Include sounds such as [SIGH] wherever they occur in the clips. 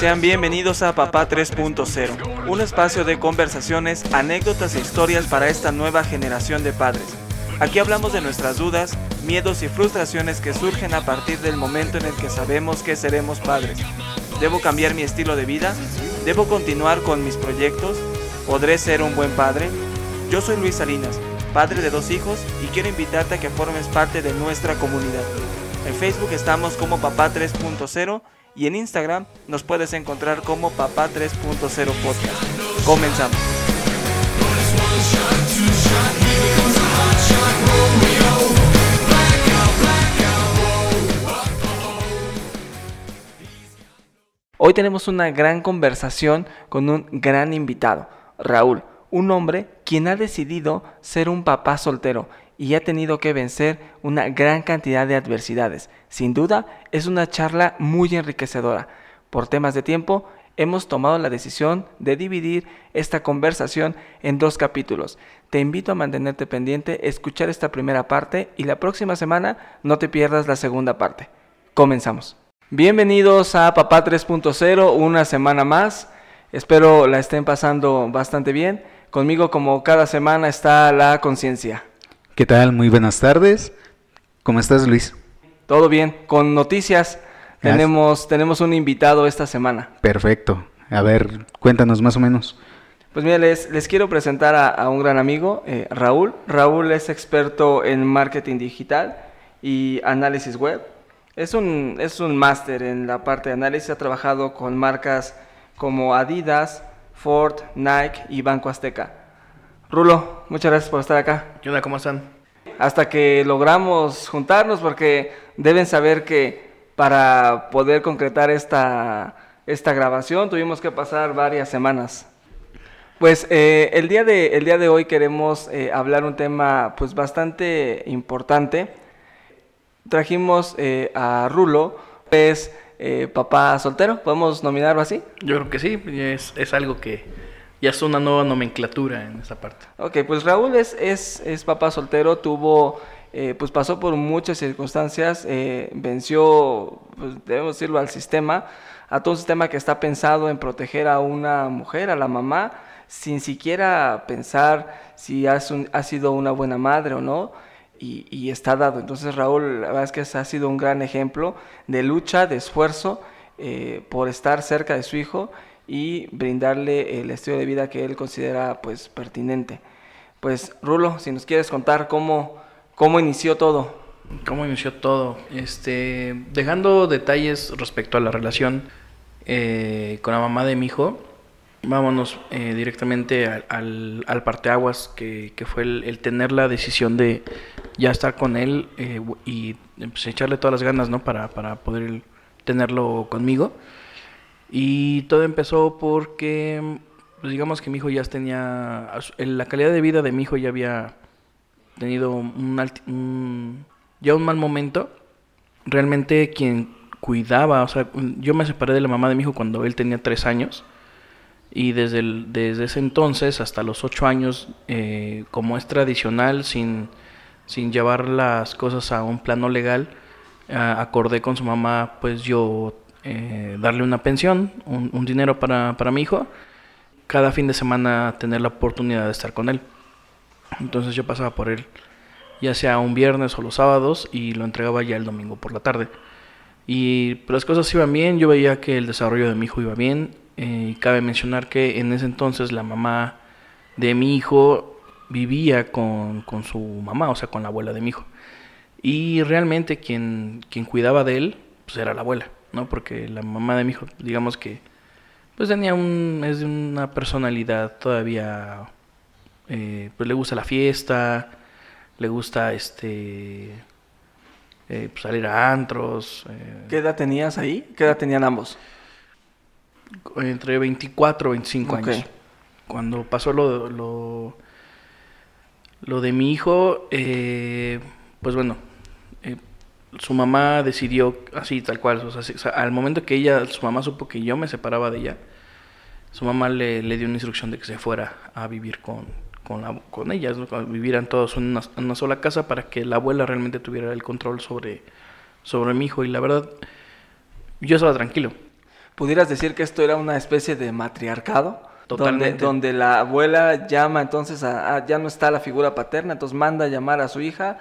sean bienvenidos a Papá 3.0, un espacio de conversaciones, anécdotas e historias para esta nueva generación de padres. Aquí hablamos de nuestras dudas, miedos y frustraciones que surgen a partir del momento en el que sabemos que seremos padres. ¿Debo cambiar mi estilo de vida? ¿Debo continuar con mis proyectos? ¿Podré ser un buen padre? Yo soy Luis Salinas, padre de dos hijos y quiero invitarte a que formes parte de nuestra comunidad. En Facebook estamos como Papá 3.0 y en Instagram nos puedes encontrar como Papá 3.0 Podcast. Comenzamos. Hoy tenemos una gran conversación con un gran invitado, Raúl, un hombre quien ha decidido ser un papá soltero y ha tenido que vencer una gran cantidad de adversidades. Sin duda, es una charla muy enriquecedora. Por temas de tiempo, hemos tomado la decisión de dividir esta conversación en dos capítulos. Te invito a mantenerte pendiente, escuchar esta primera parte y la próxima semana no te pierdas la segunda parte. Comenzamos. Bienvenidos a Papá 3.0, una semana más. Espero la estén pasando bastante bien. Conmigo como cada semana está la conciencia. ¿Qué tal? Muy buenas tardes. ¿Cómo estás, Luis? Todo bien. Con noticias tenemos, tenemos un invitado esta semana. Perfecto. A ver, cuéntanos más o menos. Pues mira, les, les quiero presentar a, un gran amigo, eh, Raúl. Raúl es experto en marketing digital y análisis web. Es un, es un máster en la parte de análisis. Ha trabajado con marcas como Adidas, Ford, Nike y Banco Azteca. Rulo, muchas gracias por estar acá. ¿Qué onda? ¿Cómo están? Hasta que logramos juntarnos porque deben saber que para poder concretar esta, esta grabación tuvimos que pasar varias semanas. Pues eh, el, día de, el día de hoy queremos eh, hablar un tema pues bastante importante. Trajimos eh, a Rulo, es papá soltero, ¿podemos nominarlo así? Yo creo que sí, es, es algo que, ya es una nueva nomenclatura en esa parte. Ok, pues Raúl es, es, es papá soltero, tuvo, eh, pues pasó por muchas circunstancias, eh, venció, pues debemos decirlo, al sistema, a todo un sistema que está pensado en proteger a una mujer, a la mamá, sin siquiera pensar si ha, ha sido una buena madre o no. Y, y, está dado. Entonces Raúl, la verdad es que ha sido un gran ejemplo de lucha, de esfuerzo eh, por estar cerca de su hijo y brindarle el estilo de vida que él considera pues pertinente. Pues Rulo, si nos quieres contar cómo, cómo inició todo. ¿Cómo inició todo? Este, dejando detalles respecto a la relación eh, con la mamá de mi hijo, vámonos eh, directamente al, al, parteaguas, que, que fue el, tener la decisión de ya estar con él eh, y pues, echarle todas las ganas, ¿no? Para, para poder tenerlo conmigo. Y todo empezó porque, pues digamos que mi hijo ya tenía, la calidad de vida de mi hijo ya había tenido un, ya un mal momento. Realmente quien cuidaba, o sea, yo me separé de la mamá de mi hijo cuando él tenía tres años. Y desde, desde ese entonces hasta los ocho años, eh, como es tradicional, sin, sin llevar las cosas a un plano legal, acordé con su mamá, pues yo eh, darle una pensión, un, dinero para, para, mi hijo, cada fin de semana tener la oportunidad de estar con él. Entonces yo pasaba por él, ya sea un viernes o los sábados, y lo entregaba ya el domingo por la tarde. Y las cosas iban bien, yo veía que el desarrollo de mi hijo iba bien. Eh, y cabe mencionar que en ese entonces la mamá de mi hijo vivía con, con, su mamá, o sea, con la abuela de mi hijo. Y realmente quien, quien cuidaba de él, pues era la abuela. ¿No? Porque la mamá de mi hijo, digamos que, pues tenía un, es de una personalidad todavía, eh, pues le gusta la fiesta, le gusta este, eh, pues salir a antros. Eh. ¿Qué edad tenías ahí? ¿Qué edad tenían ambos? Entre 24 y 25 años. Cuando pasó lo, lo, lo de mi hijo, pues bueno, su mamá decidió así, tal cual. O sea, al momento que ella, su mamá supo que yo me separaba de ella, su mamá le, dio una instrucción de que se fuera a vivir con, con, con ellas, vivieran todos en una, sola casa para que la abuela realmente tuviera el control sobre, sobre mi hijo y la verdad yo estaba tranquilo. ¿Pudieras decir que esto era una especie de matriarcado? Totalmente. Donde, donde la abuela llama entonces a, a- ya no está la figura paterna, entonces manda a llamar a su hija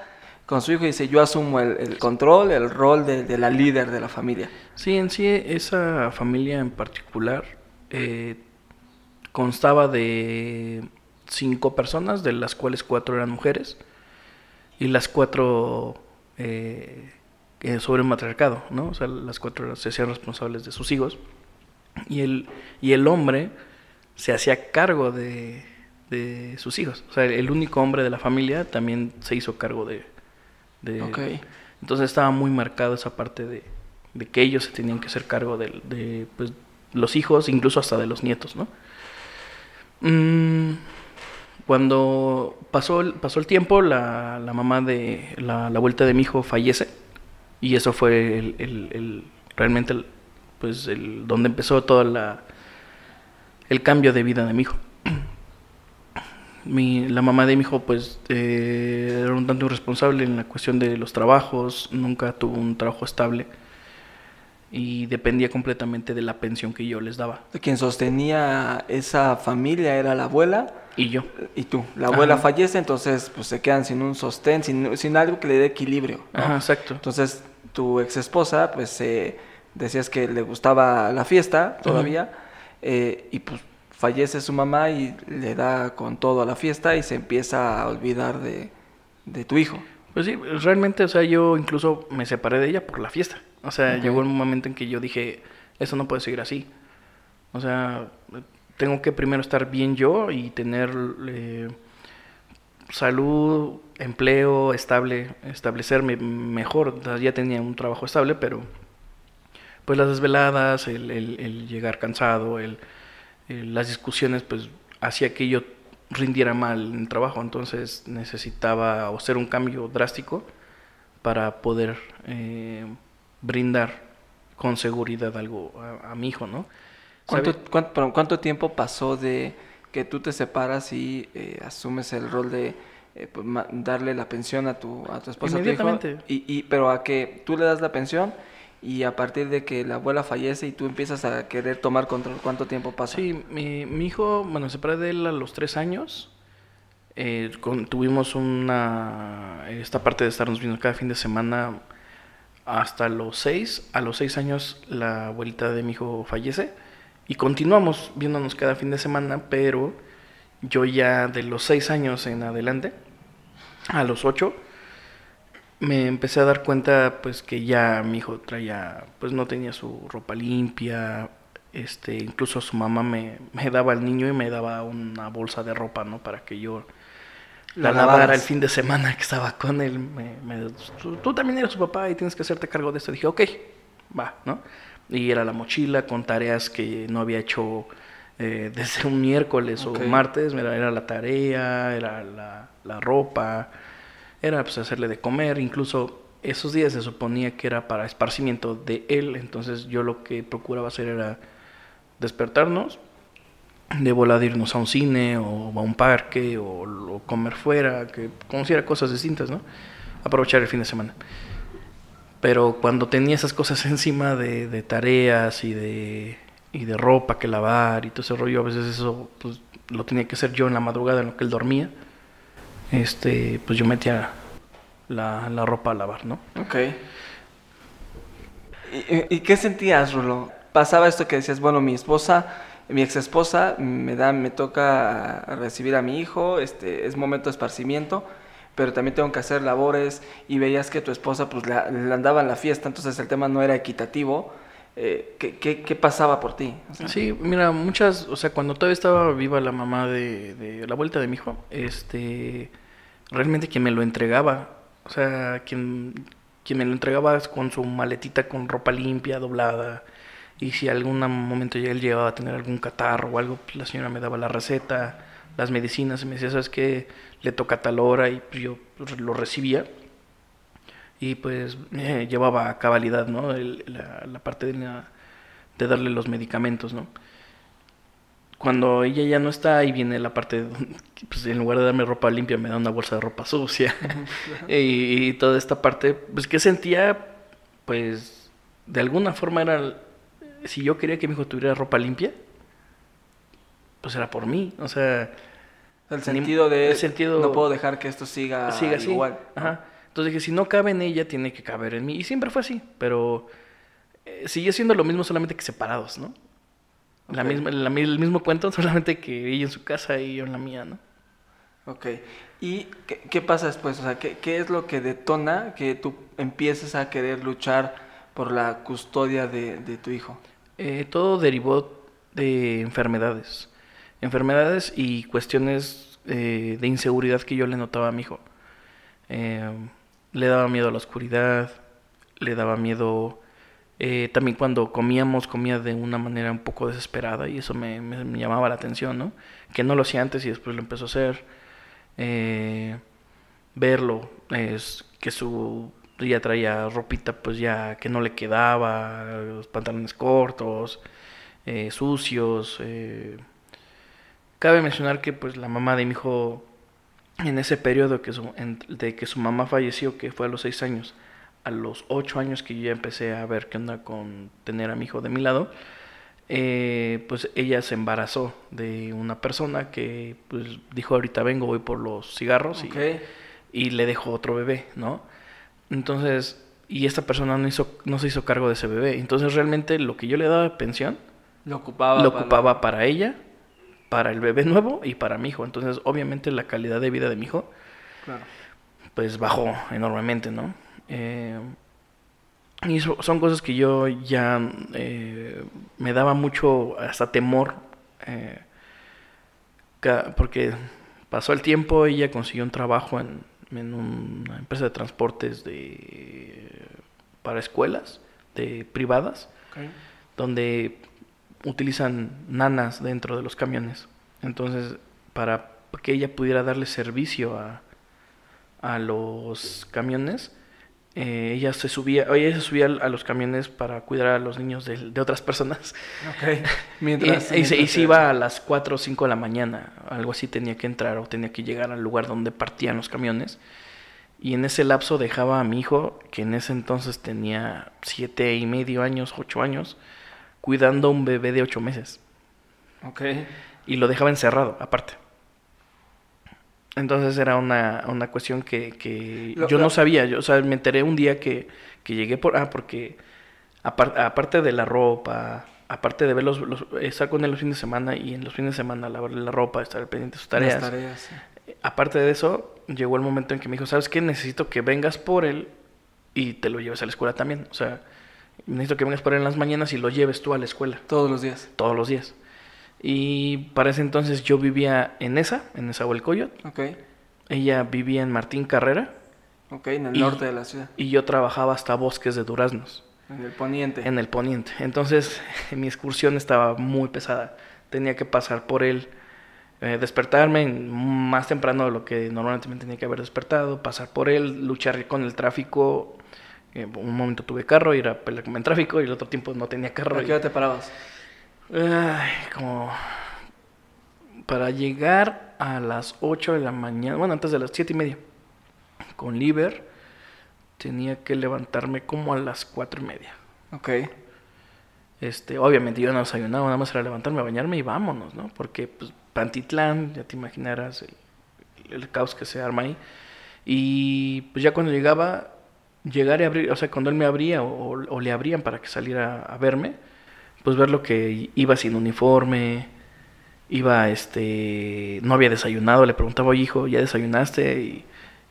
con su hijo y dice yo asumo el, control, el rol de, de la líder de la familia. Sí, en sí esa familia en particular eh, constaba de cinco personas, de las cuales cuatro eran mujeres y las cuatro eh, eh, sobre el matriarcado, ¿no? O sea, las cuatro se hacían responsables de sus hijos y el, y el hombre se hacía cargo de, de sus hijos. O sea, el único hombre de la familia también se hizo cargo de... de Ok. Entonces estaba muy marcado esa parte de, de que ellos se tenían que hacer cargo de, de, pues, los hijos, incluso hasta de los nietos, ¿no? Mm, cuando pasó el, pasó el tiempo, la, la mamá de la, la vuelta de mi hijo fallece y eso fue el, el- el- realmente pues el donde empezó todo la, el cambio de vida de mi hijo. Mi, la mamá de mi hijo pues eh, era un tanto irresponsable en la cuestión de los trabajos, nunca tuvo un trabajo estable y dependía completamente de la pensión que yo les daba. Quien sostenía esa familia era la abuela Y yo. y tú. La abuela Ajá. fallece, entonces pues se quedan sin un sostén, sin, sin algo que le dé equilibrio. ¿no? Ajá, exacto. Entonces tu ex esposa, pues eh, decías que le gustaba la fiesta todavía, eh, y pues fallece su mamá y le da con todo a la fiesta y se empieza a olvidar de, de tu hijo. Pues sí, realmente, o sea, yo incluso me separé de ella por la fiesta. O sea, llegó un momento en que yo dije, eso no puede seguir así. O sea, tengo que primero estar bien yo y tener eh, salud, empleo estable, establecerme mejor. O sea, ya tenía un trabajo estable, pero pues las desveladas, el, el- el llegar cansado, el, el- las discusiones, pues hacía que yo rindiera mal en el trabajo. Entonces necesitaba hacer un cambio drástico para poder eh, brindar con seguridad algo a, a mi hijo, ¿no? ¿Cuánto, cuánto, tiempo pasó de que tú te separas y eh, asumes el rol de eh, pues, darle la pensión a tu, a tu esposa? a tu hijo? Inmediatamente. y, y, pero a que tú le das la pensión y a partir de que la abuela fallece y tú empiezas a querer tomar control, ¿cuánto tiempo pasa? Sí, mi, mi hijo, bueno, me separé de él a los tres años. Eh, tuvimos una. Esta parte de estarnos viendo cada fin de semana hasta los seis. A los seis años, la abuelita de mi hijo fallece. Y continuamos viéndonos cada fin de semana, pero yo ya de los seis años en adelante, a los ocho, me empecé a dar cuenta pues que ya mi hijo traía pues no tenía su ropa limpia este incluso su mamá me, me daba al niño y me daba una bolsa de ropa no para que yo la La lavara el fin de semana que estaba con él. Me, me- tú, tú también eres su papá y tienes que hacerte cargo de esto dije ok va no y era la mochila con tareas que no había hecho eh, desde un miércoles o martes. Era, era la tarea era la, la ropa era pues hacerle de comer, incluso esos días se suponía que era para esparcimiento de él, entonces yo lo que procuraba hacer era despertarnos, de volada irnos a un cine o a un parque o, o comer fuera, que conociera cosas distintas, ¿no? Aprovechar el fin de semana. Pero cuando tenía esas cosas [LAUGHS] encima de, de tareas y de, y de ropa que lavar y todo ese rollo, a veces eso pues, lo tenía que hacer yo en la madrugada en lo que él dormía este, pues yo metía la, la ropa a lavar, ¿no? Ok. ¿Y, qué sentías, Rulo? Pasaba esto que decías, bueno, mi esposa, mi ex esposa, me da, me toca recibir a mi hijo, este, es momento de esparcimiento, pero también tengo que hacer labores y veías que tu esposa pues le andaba en la fiesta, entonces el tema no era equitativo. Eh, ¿qué, pasaba por ti? Sí, mira, muchas, o sea, cuando todavía estaba viva la mamá de, de la vuelta de mi hijo, este, realmente quien me lo entregaba, o sea, quien, quien me lo entregaba con su maletita con ropa limpia, doblada, y si algún momento ya él llegaba a tener algún catarro o algo, pues la señora me daba la receta, las medicinas, y me decía, ¿sabes qué? Le toca tal hora, y yo lo recibía. Y pues eh, llevaba a cabalidad, ¿no? El- la, la parte de, la- de darle los medicamentos, ¿no? Cuando ella ya no está, ahí viene la parte, de, [LAUGHS] pues en lugar de darme ropa limpia, me da una bolsa de ropa sucia. [LAUGHS] y, y toda esta parte, pues que sentía, pues de alguna forma era, si yo quería que mi hijo tuviera ropa limpia, pues era por mí, o sea... El sentido de el sentido- no puedo dejar que esto siga, siga igual. Ajá. Entonces dije, si no cabe en ella, tiene que caber en mí. Y siempre fue así, pero eh, sigue siendo lo mismo, solamente que separados, ¿no? La Ok. misma, la el mismo cuento, [LAUGHS] solamente que ella en su casa y yo en la mía, ¿no? Ok. ¿Y qué, qué pasa después? O sea, ¿qué, qué es lo que detona que tú empieces a querer luchar por la custodia de, de tu hijo? Eh, todo derivó de enfermedades. Enfermedades y cuestiones eh, de inseguridad que yo le notaba a mi hijo. Eh, le daba miedo a la oscuridad, le daba miedo... eh, también cuando comíamos, comía de una manera un poco desesperada y eso me, me- llamaba la atención, ¿no? Que no lo hacía antes y después lo empezó a hacer. Eh, verlo, es que su ya traía ropita pues ya que no le quedaba, los pantalones cortos, eh, sucios. Cabe mencionar que pues la mamá de mi hijo en ese periodo que su, en- de que su mamá falleció, que fue a los seis años, a los ocho años que yo ya empecé a ver qué onda con tener a mi hijo de mi lado, eh, pues ella se embarazó de una persona que pues dijo ahorita vengo, voy por los cigarros y- le dejó otro bebé, ¿no? Entonces, y esta persona no, hizo, no se hizo cargo de ese bebé. Entonces, realmente lo que yo le daba de pensión, Lo ocupaba. lo para- ocupaba para ella, para el bebé nuevo y para mi hijo. Entonces, obviamente, la calidad de vida de mi hijo, Claro. pues bajó enormemente, ¿no? Eh, y so- son cosas que yo ya eh, me daba mucho, hasta temor, eh, porque pasó el tiempo, ella consiguió un trabajo en, en una empresa de transportes de, para escuelas de privadas, donde utilizan nanas dentro de los camiones. Entonces, para que ella pudiera darle servicio a, a los camiones, eh, ella se subía, ella se subía a los camiones para cuidar a los niños de, de otras personas. Ok. [LAUGHS] Y, Mientras, y se, y mientras se iba a las 4 o 5 de la mañana, algo así tenía que entrar o tenía que llegar al lugar donde partían los camiones. Y en ese lapso dejaba a mi hijo, que en ese entonces tenía siete y medio años, ocho años, cuidando a un bebé de ocho meses. Ok. Y lo dejaba encerrado, aparte. Entonces era una, una cuestión que, que Lo- yo lo- no sabía. Yo, o sea, me enteré un día que, que llegué por... Ah, porque apar- aparte de la ropa, aparte de ver los, los- estar con él los fines de semana y en los fines de semana lavarle la ropa, estar pendiente de sus tareas. Las tareas. sí. Aparte de eso, llegó el momento en que me dijo, ¿sabes qué? Necesito que vengas por él y te lo lleves a la escuela también. O sea, necesito que vengas por él en las mañanas y lo lleves tú a la escuela Todos los días. todos los días. Y para ese entonces yo vivía en esa, en esa Coyot. Ok. Ella vivía en Martín Carrera Ok, en el Y- norte de la ciudad. y yo trabajaba hasta Bosques de Duraznos, En el poniente. en el poniente. Entonces [LAUGHS] mi excursión estaba muy pesada. Tenía que pasar por él, eh, despertarme más temprano de lo que normalmente me tenía que haber despertado, pasar por él, luchar con el tráfico. Eh, un momento tuve carro, ir a pelear el tráfico y el otro tiempo no tenía carro. ¿A y- qué hora te parabas? Ay, como para llegar a las 8 de la mañana, bueno, antes de las 7 y media, con Liber, tenía que levantarme como a las 4 y media. Ok. Este, obviamente yo no desayunaba, nada más era levantarme, bañarme y vámonos, ¿no? Porque, pues, Pantitlán, ya te imaginarás el, el caos que se arma ahí. Y pues ya cuando llegaba, llegar y abrir, o sea, cuando él me abría o, o le abrían para que saliera a verme, pues ver lo que iba sin uniforme, iba, este, no había desayunado, le preguntaba, oye hijo, ¿ya desayunaste? Y,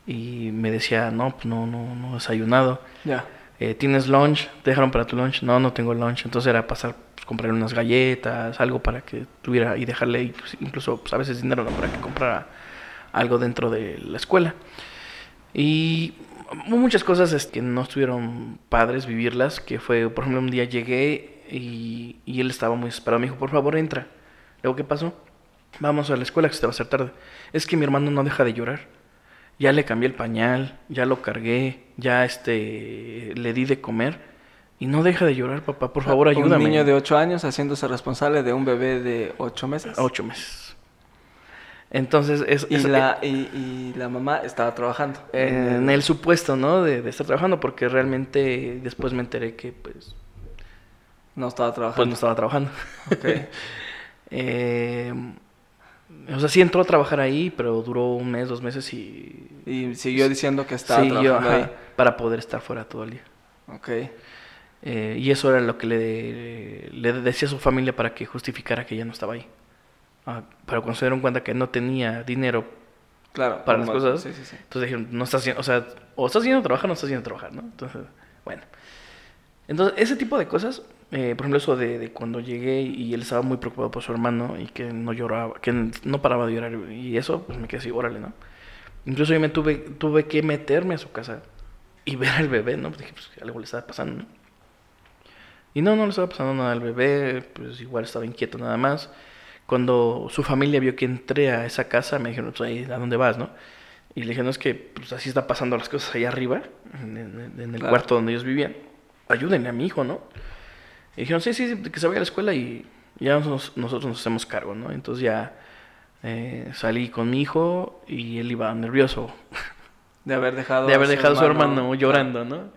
y me decía, no, pues no, no, no he desayunado. Ya. Eh, ¿Tienes lunch? ¿Te dejaron para tu lunch? No, no tengo lunch. Entonces era pasar, pues, comprarle unas galletas, algo para que tuviera y dejarle incluso, incluso, pues, a veces dinero ¿no? para que comprara algo dentro de la escuela. Y muchas cosas es que no estuvieron padres vivirlas, que fue, por ejemplo, un día llegué y, y él estaba muy desesperado. Me dijo, por favor, entra. Luego, ¿qué pasó? Vamos a la escuela que se te va a hacer tarde. Es que mi hermano no deja de llorar. Ya le cambié el pañal, ya lo cargué, ya este le di de comer y no deja de llorar, papá. Por favor, ayúdame. Un niño de 8 años haciéndose responsable de un bebé de 8 meses. A ocho meses. Entonces, es, Y es- la, y, y la mamá estaba trabajando. eh, en el supuesto, ¿no? De, de estar trabajando, porque realmente después me enteré que, pues, No estaba trabajando. pues no estaba trabajando. Ok. [LAUGHS] Eh, o sea, sí entró a trabajar ahí, pero duró un mes, dos meses y... Y siguió diciendo que estaba Sí, yo, trabajando ajá, ahí. para poder estar fuera todo el día. Ok. Eh, y eso era lo que le, le decía a su familia para que justificara que ya no estaba ahí. Ah, pero cuando se dieron cuenta que no tenía dinero, Claro. Para las cosas. Sí, sí, sí. entonces dijeron, no estás haciendo, o sea, o estás haciendo trabajar o no estás haciendo trabajar, ¿no? Entonces, bueno. Entonces, ese tipo de cosas, eh, por ejemplo, eso de, de cuando llegué y él estaba muy preocupado por su hermano y que no lloraba, que no paraba de llorar y eso, pues me quedé así, órale, ¿no? Incluso yo me tuve, tuve que meterme a su casa y [LAUGHS] ver al bebé, ¿no? Pues dije, pues algo le estaba pasando, ¿no? Y no, no le estaba pasando nada al bebé, pues igual estaba inquieto nada más. Cuando su familia vio que entré a esa casa, me dijeron, pues ¿a dónde vas, no? Y le dije, no, es que pues, así está pasando las cosas allá arriba, en, en- en el Claro. cuarto donde ellos vivían. Ayúdenle a mi hijo, ¿no? Y dijeron, sí, sí, que se vaya a la escuela y ya nos- nosotros nos hacemos cargo, ¿no? Entonces ya eh, salí con mi hijo y él iba nervioso De haber dejado. de haber su dejado a su hermano llorando, ¿no?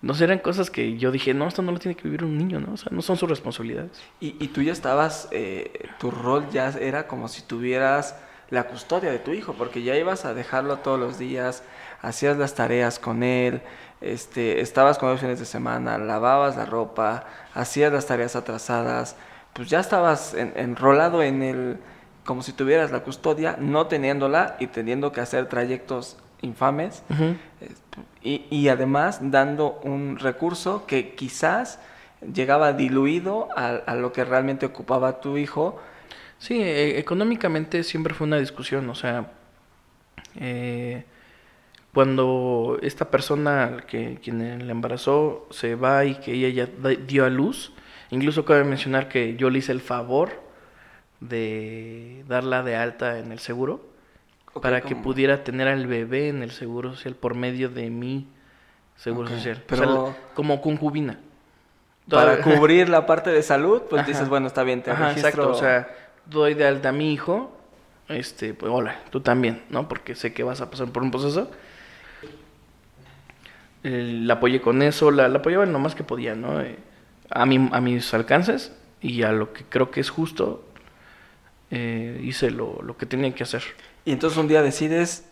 No sé, eran cosas que yo dije, no, esto no lo tiene que vivir un niño, ¿no? O sea, no son sus responsabilidades. Y, y tú ya estabas, eh, tu rol ya era como si tuvieras la custodia de tu hijo, porque ya ibas a dejarlo todos los días, hacías las tareas con él, este, estabas con los fines de semana, lavabas la ropa, hacías las tareas atrasadas, pues ya estabas en- enrolado en el, como si tuvieras la custodia, no teniéndola y teniendo que hacer trayectos infames. Y, y además dando un recurso que quizás llegaba diluido a, a lo que realmente ocupaba tu hijo. Sí, eh, económicamente siempre fue una discusión, o sea, eh, cuando esta persona que quien la embarazó se va y que ella ya dio a luz, incluso cabe mencionar que yo le hice el favor de darla de alta en el seguro Para que pudiera tener al bebé en el seguro social por medio de mi seguro social, pero- O sea, la- como concubina. Para [LAUGHS] cubrir la parte de salud, pues Ajá. dices, bueno, está bien, te Ajá, registro. exacto, o sea, doy de alta a mi hijo, este, pues hola, tú también, ¿no? Porque sé que vas a pasar por un proceso. Eh, la apoyé con eso, la, la apoyaba lo más que podía, ¿no? Eh, a, mi, a mis alcances y a lo que creo que es justo, eh, hice lo, lo que tenía que hacer. Y entonces un día decides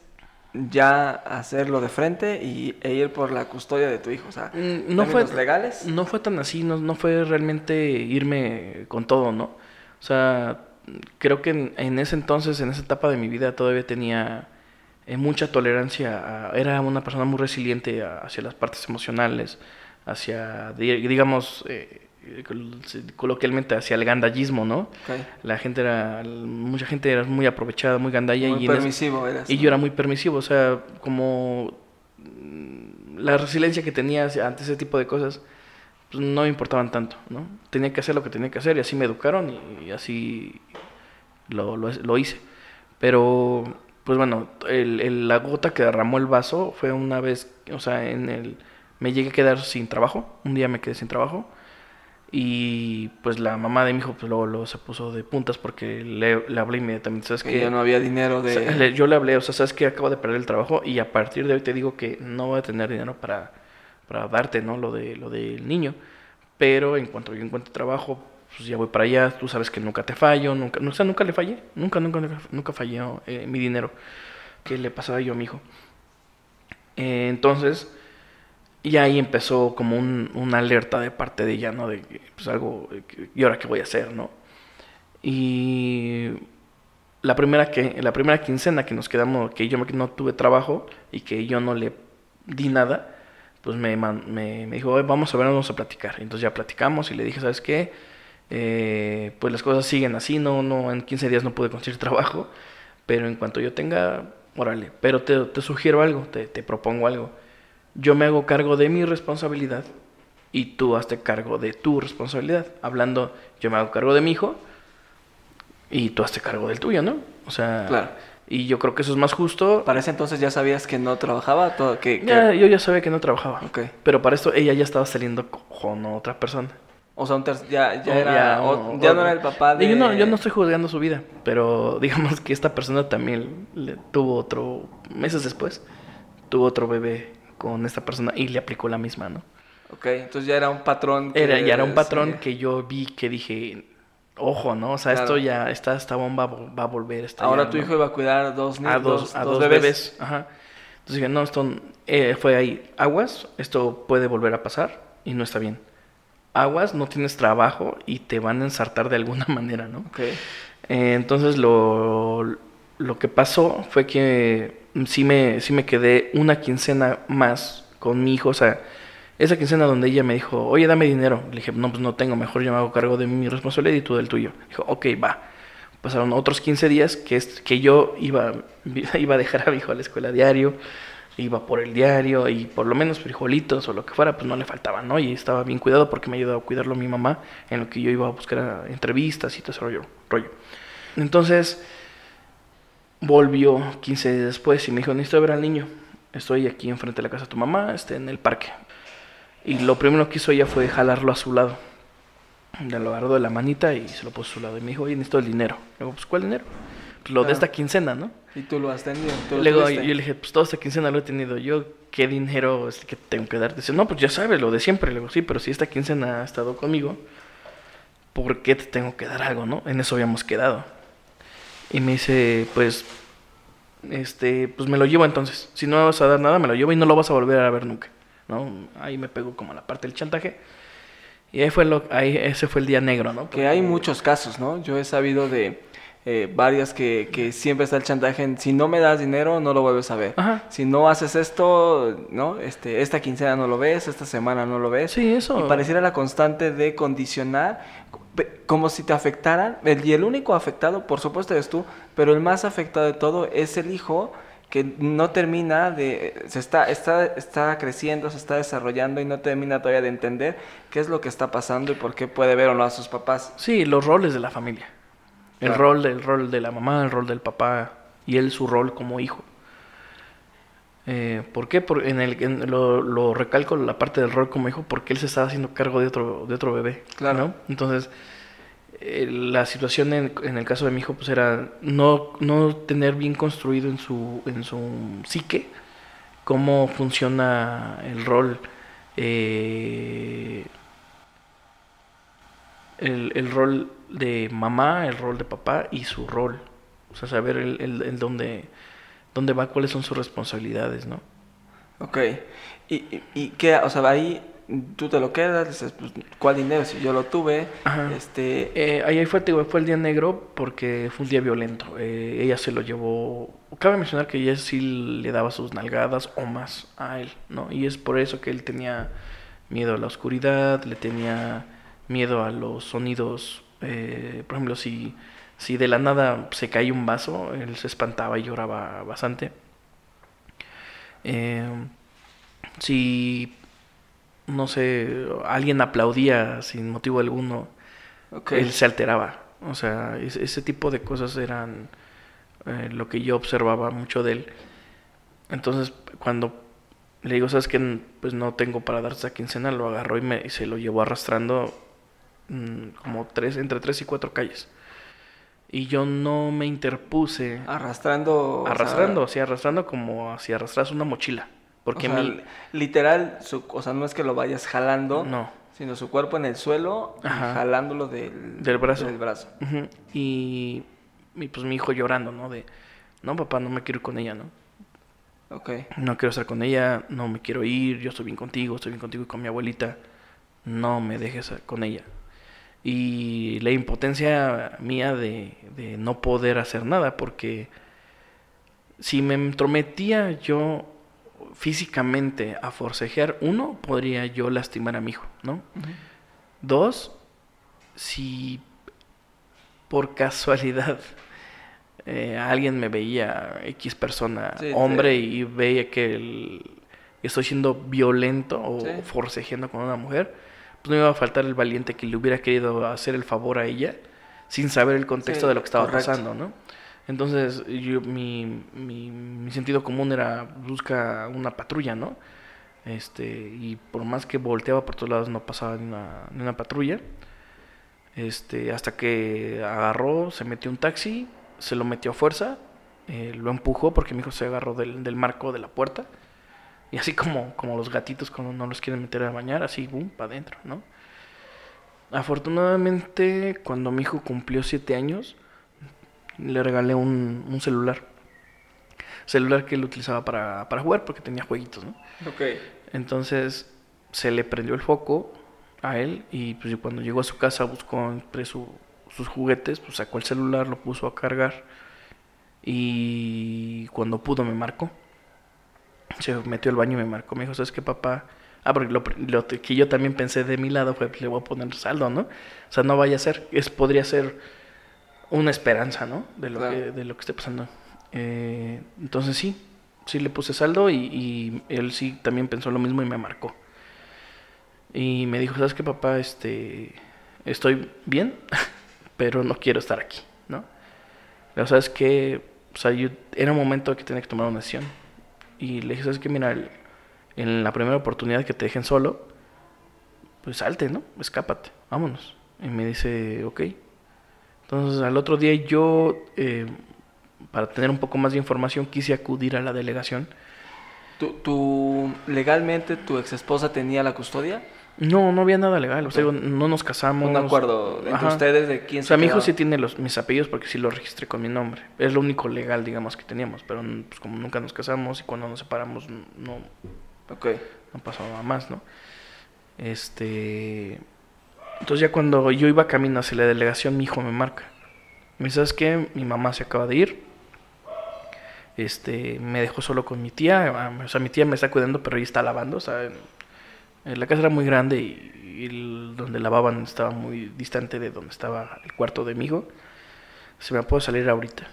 ya hacerlo de frente y, e ir por la custodia de tu hijo. O sea, Mm, no fue legales. no fue tan así no, no fue realmente irme con todo no o sea creo que en, en ese entonces en esa etapa de mi vida todavía tenía eh, mucha tolerancia a- era una persona muy resiliente a- hacia las partes emocionales hacia di- digamos eh, coloquialmente hacia el gandallismo no la gente era mucha gente era muy aprovechada muy gandalla Muy y permisivo eras. y ¿no? yo era muy permisivo, o sea, como mm, la resiliencia que tenía ante ese tipo de cosas, pues no me importaban tanto, ¿no? Tenía que hacer lo que tenía que hacer y así me educaron y, y así lo, lo, lo hice. Pero, pues bueno, el, el- la gota que derramó el vaso fue una vez, o sea, en el... Me llegué a quedar sin trabajo, un día me quedé sin trabajo y pues la mamá de mi hijo pues luego, luego se puso de puntas porque le, le hablé inmediatamente, ¿sabes que ya no había dinero de. O sea, le- yo le hablé, o sea, sabes que acabo de perder el trabajo y a partir de hoy te digo que no voy a tener dinero para, para darte, ¿no? Lo de lo del niño. Pero en cuanto yo encuentre trabajo, pues ya voy para allá. Tú sabes que nunca te fallo, nunca, o sea, nunca le fallé, nunca, nunca, nunca, falló eh, mi dinero que le pasaba yo a mi hijo. Eh, entonces, y ahí empezó como un, una alerta de parte de ella, ¿no? De pues algo, ¿y ahora qué voy a hacer, no? Y la primera que la primera quincena que nos quedamos que yo no tuve trabajo y que yo no le di nada pues me, me, me dijo "Oye, vamos a ver vamos a platicar entonces ya platicamos y le dije sabes qué Eh, pues las cosas siguen así no no en 15 días no pude conseguir [LAUGHS] trabajo pero en cuanto yo tenga órale pero te, te sugiero algo te, te propongo algo yo me hago cargo de mi responsabilidad y tú hazte cargo de tu responsabilidad hablando yo me hago cargo de mi hijo y tú hazte cargo del tuyo, ¿no? O sea, Claro. y yo creo que eso es más justo. Para ese entonces ya sabías que no trabajaba, todo, que, que- Ya, yo ya sabía que no trabajaba. Ok. Pero para esto ella ya estaba saliendo co- con otra persona. O sea, un ter- ya, ya, O era, ya, o- no era el papá de... Yo no, yo no estoy juzgando su vida, pero [LAUGHS] digamos que esta persona también le tuvo otro, meses después, tuvo otro bebé con esta persona y le aplicó la misma, ¿no? Ok, entonces ya era un patrón. que- Era, ya era un patrón sí. que yo vi que dije, ojo, ¿no? O sea, Claro. esto ya, esta, esta bomba va a volver Ahora tu ¿no? hijo iba a cuidar dos, ni- a dos, a dos bebés. Ajá. Entonces dije, no, esto eh, fue ahí. Aguas, esto puede volver a pasar y no está bien. Aguas, no tienes trabajo y te van a ensartar de alguna [LAUGHS] manera, ¿no? Ok, Eh, entonces lo, lo que pasó fue que sí me, sí me quedé una quincena más con mi hijo. O sea, esa quincena donde ella me dijo, oye, dame dinero. Le dije, no, pues no tengo, mejor yo me hago cargo de mi responsabilidad y tú del tuyo. Dijo, ok, va. Pasaron otros 15 días que, es, que yo iba, [LAUGHS] iba a dejar a mi hijo a la escuela diario, iba por el diario y por lo menos frijolitos o lo que fuera, pues no le faltaban, ¿no? Y estaba bien cuidado porque me ayudaba a cuidarlo mi mamá en lo que yo iba a buscar entrevistas y todo ese rollo. rollo. Entonces, volvió 15 días después y me dijo, necesito ver al niño. Estoy aquí enfrente de la casa de tu mamá, este, en el parque. Y lo primero que hizo ella fue jalarlo a su lado. Le lo agarró de la manita y se lo puso a su lado. Y me dijo, oye, necesito el dinero. Le digo, pues, ¿cuál dinero? Pues lo de esta quincena, ¿no? y tú lo has tenido. tú lo Luego yo tuviste. le dije, pues toda esta quincena lo he tenido yo, ¿qué dinero es que tengo que dar? Dice, no, pues ya sabes, lo de siempre. Le digo, sí, pero si esta quincena ha estado conmigo, ¿por qué te tengo que dar algo, no? En eso habíamos quedado. Y me dice, pues, este, pues me lo llevo entonces. Si no vas a dar nada, me lo llevo y no lo vas a volver a ver nunca, ¿no? Ahí me pegó como la parte del chantaje. Y ahí fue lo, ahí, ese fue el día negro, ¿no? Que hay muchos casos, ¿no? Yo he sabido de eh, varias que, que siempre está el chantaje en si no me das dinero, no lo vuelves a ver. Ajá. Si no haces esto, ¿no? Este, esta quincena no lo ves, esta semana no lo ves. Sí, eso. Y pareciera la constante de condicionar, como si te afectaran. El- y el único afectado, por supuesto, eres tú, pero el más afectado de todo es el hijo que no termina de, se está, está, está creciendo, se está desarrollando y no termina todavía de entender qué es lo que está pasando y por qué puede ver o no a sus papás. Sí, los roles de la familia. El Claro. rol del rol de la mamá, el rol del papá y él su rol como hijo. Eh, ¿Por qué? Por, en el, en- lo, lo recalco la parte del rol como hijo porque él se estaba haciendo cargo de otro, de otro bebé. Claro. ¿no? Entonces, eh, la situación en, en el caso de mi hijo pues era no, no tener bien construido en su, en su psique cómo funciona el rol. eh, el, el rol de mamá, el rol de papá y su rol. O sea, saber el, el, el dónde, dónde va, cuáles son sus responsabilidades, ¿no? Ok. ¿Y, y, y qué? O sea, ahí tú te lo quedas, dices, pues, ¿cuál dinero? Si yo lo tuve, Ajá. este... Eh, ahí fue, te digo, fue el día negro porque fue un día violento. Eh, ella se lo llevó. Cabe mencionar que ella sí le daba sus nalgadas o más a él, ¿no? Y es por eso que él tenía miedo a la oscuridad, le tenía miedo a los sonidos. eh, por ejemplo, si, si de la nada se caía un vaso, él se espantaba y lloraba bastante. Eh, si, no sé, alguien aplaudía sin motivo alguno, él se alteraba. O sea, es- ese tipo de cosas eran eh, lo que yo observaba mucho de él. Entonces, cuando le digo, ¿sabes qué? Pues no tengo para dar esa quincena, lo agarró y, me, y se lo llevó arrastrando mm, como tres, entre tres y cuatro calles. Y yo no me interpuse Arrastrando... o sea, arrastrando, así arrastrando como si arrastras una mochila. Porque o sea, mi... li- literal, su, o sea, no es que lo vayas jalando, No. sino su cuerpo en el suelo y jalándolo del, Del brazo. del brazo. Ujú, Y, y pues mi hijo llorando, ¿no? De, no, papá, no me quiero ir con ella, ¿no? Ok. No quiero estar con ella, no me quiero ir, yo estoy bien contigo, estoy bien contigo y con mi abuelita. No me dejes con ella. Y la impotencia mía de, de no poder hacer nada, porque si me entrometía yo físicamente a forcejear, uno, podría yo lastimar a mi hijo, ¿no? Dos, si por casualidad [LAUGHS] eh, alguien me veía, X persona, Sí, hombre, y veía que el- estoy siendo violento o Sí. forcejeando con una mujer, pues no iba a faltar el valiente que le hubiera querido hacer el favor a ella sin saber el contexto Sí, de lo que estaba correcto. pasando, ¿no? Entonces, yo, mi, mi, mi sentido común era busca una patrulla, ¿no? Este, y por más que volteaba por todos lados no pasaba ni una, ni una patrulla. Este, hasta que agarró, se metió un taxi, se lo metió a fuerza, eh, lo empujó porque mi hijo se agarró del, del marco de la puerta. Y así como, como los gatitos cuando no los quieren meter a bañar, así, boom, para adentro, ¿no? Afortunadamente, cuando mi hijo cumplió siete años, le regalé un, un celular. Celular que él utilizaba para, para jugar porque tenía jueguitos, ¿no? Ok. Entonces se le prendió el foco a él y pues cuando llegó a su casa buscó entre su- sus juguetes, pues sacó el celular, lo puso a cargar y cuando pudo me marcó. Se metió al baño y me marcó. Me dijo, ¿sabes qué, papá? Ah, porque lo, lo que yo también pensé de mi lado fue, pues, le voy a poner saldo, ¿no? O sea, no vaya a ser, es, podría ser una esperanza, ¿no? De lo, Claro. que, de lo que esté pasando. Eh, entonces sí, sí le puse saldo y, y él sí también pensó lo mismo y me marcó. Y me dijo, ¿sabes qué, papá? Este, estoy bien, [LAUGHS] pero no quiero estar aquí, ¿no? Pero sabes que, o sea, yo, era un momento que tenía que tomar una decisión. Y le dije, ¿sabes qué? Mira, el- en la primera oportunidad que te dejen solo, pues salte, ¿no? Escápate, vámonos. Y me dice, ok. Entonces al otro día yo, eh, para tener un poco más de información, quise acudir a la delegación. ¿Tu, tu- legalmente tu ex esposa tenía la custodia? No, no había nada legal, o sea, no nos casamos. Un acuerdo entre Ajá. ustedes de quién O sea, se mi hijo sí tiene los, mis apellidos porque sí los registré con mi nombre. Es lo único legal, digamos, que teníamos. Pero pues, como nunca nos casamos y cuando nos separamos no, Ok. no pasó nada más, ¿no? Este. Entonces, ya cuando yo iba camino hacia la delegación, mi hijo me marca. Me dice, ¿sabes qué? Mi mamá se acaba de ir. Este, me dejó solo con mi tía. ah, O sea, mi tía me está cuidando, pero ella está lavando. O sea, la casa era muy grande y, donde lavaban estaba muy distante de donde estaba el cuarto de mi hijo. Se me puedo salir ahorita.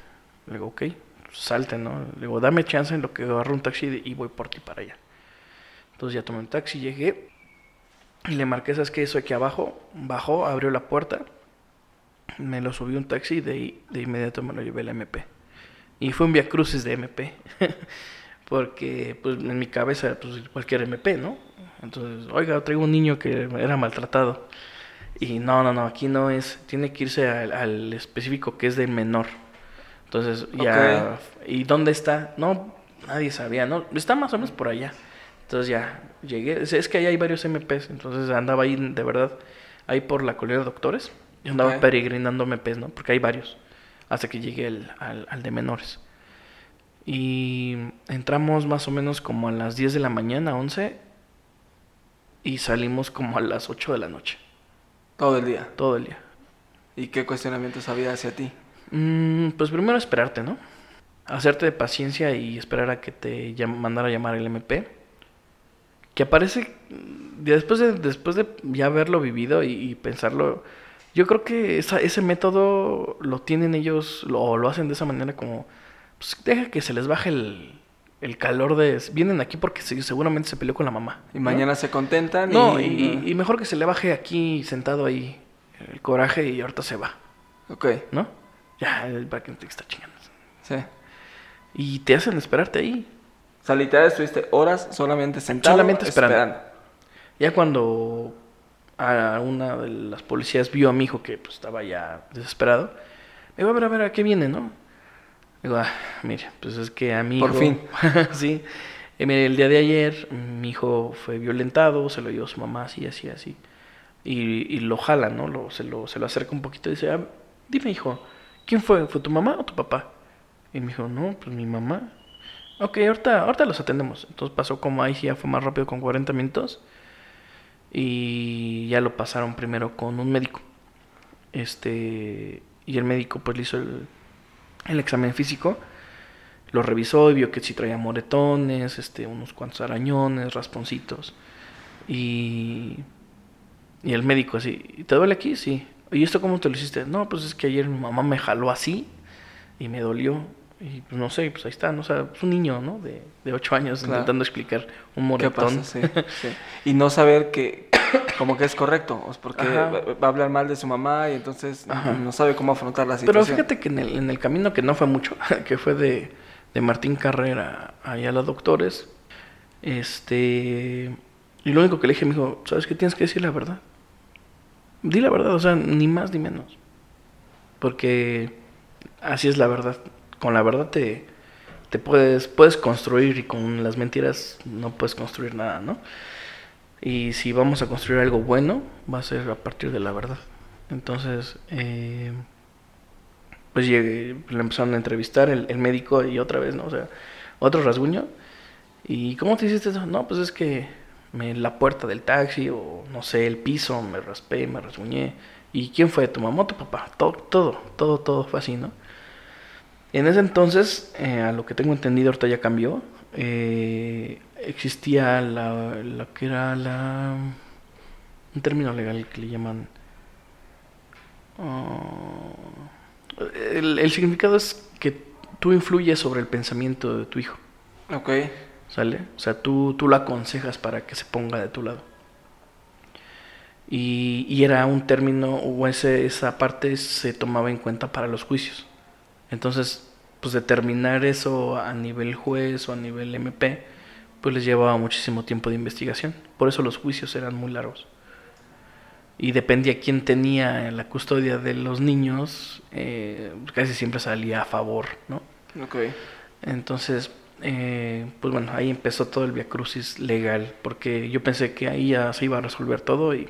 Le digo, ok, salte, ¿no? Le digo, dame chance en lo que agarro un taxi y voy por ti para allá. Entonces ya tomé un taxi, llegué y le marqué, ¿sabes qué? Eso aquí abajo. Bajó, abrió la puerta, me lo subió un taxi y de, de inmediato me lo llevé al MP. Y fue un via crucis de MP. [LAUGHS] Porque pues en mi cabeza pues cualquier MP, ¿no? Entonces, oiga, traigo un niño que era maltratado. Y no, no, no, aquí no es, tiene que irse al, al específico que es de menor. Entonces, ya, ¿y dónde está? No, nadie sabía, ¿no? Está más o menos por allá. Entonces ya llegué, es, es que ahí hay varios MPs, entonces andaba ahí de verdad, ahí por la colina de doctores. Yo andaba peregrinando MPs, ¿no? Porque hay varios, hasta que llegué al, al de menores. Y entramos más o menos como a las 10 de la mañana, 11, y salimos como a las 8 de la noche, Todo el día. todo el día. ¿Y qué cuestionamientos había hacia ti? Mm, pues primero esperarte, ¿no? Hacerte de paciencia y esperar a que te llam- mandara a llamar el MP. Que aparece mm, después de, después de ya haberlo vivido y, y pensarlo. Yo creo que esa- ese método lo tienen ellos lo- o lo hacen de esa manera como... Pues deja que se les baje el, el calor de... Vienen aquí porque se- seguramente se peleó con la mamá. Y ¿no? mañana se contentan No, y... y, y mejor que se le baje aquí sentado ahí el coraje y ahorita se va. Ok, ¿no? Ya, el que no te está chingando. sí. Y te hacen esperarte ahí. O sea, literal estuviste horas solamente sentado Solamente esperando. Ya cuando a una de las policías vio a mi hijo que pues, estaba ya desesperado, me digo, a ver, a ver, ¿a qué viene, no? Digo, ah, mire, pues es que a mi Por hijo... fin. [LAUGHS] sí. Eh, mire, el día de ayer mi hijo fue violentado, se lo llevó su mamá así, así, así. Y, y lo jala, ¿no? Lo, se, lo, se lo acerca un poquito y dice, ah, dime hijo, ¿quién fue? ¿Fue tu mamá o tu papá? Y me dijo, no, pues mi mamá. Ok, ahorita, ahorita los atendemos. Entonces pasó como ahí, sí, ya fue más rápido con 40 minutos. Y ya lo pasaron primero con un médico. Este, y el médico pues le hizo el, el examen físico. Lo revisó y vio que sí traía moretones, este, unos cuantos arañones, rasponcitos. Y, y el médico así, ¿te duele aquí? Sí. ¿Y esto cómo te lo hiciste? No, pues es que ayer mi mamá me jaló así y me dolió. Y pues no sé, pues ahí está, ¿no? O sea, es un niño, ¿no? De, de 8 años Claro. intentando explicar un ¿Qué moretón. pasa? Sí, sí. [LAUGHS] Y no saber que como que es correcto, porque Ajá. va a hablar mal de su mamá y entonces Ajá. no sabe cómo afrontar la Pero situación. fíjate que en el, en el camino, que no fue mucho, [LAUGHS] que fue de, de Martín Carrera allá a los doctores, Este. Y lo único que le dije, me dijo, ¿sabes qué? Tienes que decir la verdad. Di la verdad, o sea, ni más ni menos. Porque así es la verdad. Con la verdad te, te puedes, puedes construir y con las mentiras no puedes construir nada, ¿no? Y si vamos a construir algo bueno, va a ser a partir de la verdad. Entonces, eh, pues llegué, le empezaron a entrevistar el, el, médico y otra vez, ¿no? O sea, otro rasguño. ¿Y cómo te hiciste eso? No, pues es que me, la puerta del taxi o no sé, el piso, me raspé, me rasguñé. ¿Y quién fue? ¿Tu mamá tu papá? Todo, todo, todo, todo fue así, ¿no? En ese entonces, eh, a lo que tengo entendido, ahorita ya cambió. Eh, existía la, la que era la. Un término legal que le llaman. Uh, el, el, significado es que tú influyes sobre el pensamiento de tu hijo. Ok. ¿Sale? O sea, tú, tú lo aconsejas para que se ponga de tu lado. Y, y era un término, o ese, esa parte se tomaba en cuenta para los juicios. Entonces, pues determinar eso a nivel juez o a nivel MP, pues les llevaba muchísimo tiempo de investigación. Por eso los juicios eran muy largos. Y dependía quién tenía la custodia de los niños, eh, casi siempre salía a favor, ¿no? Ok. Entonces, eh, pues bueno, ahí empezó todo el Via Crucis legal, porque yo pensé que ahí ya se iba a resolver todo y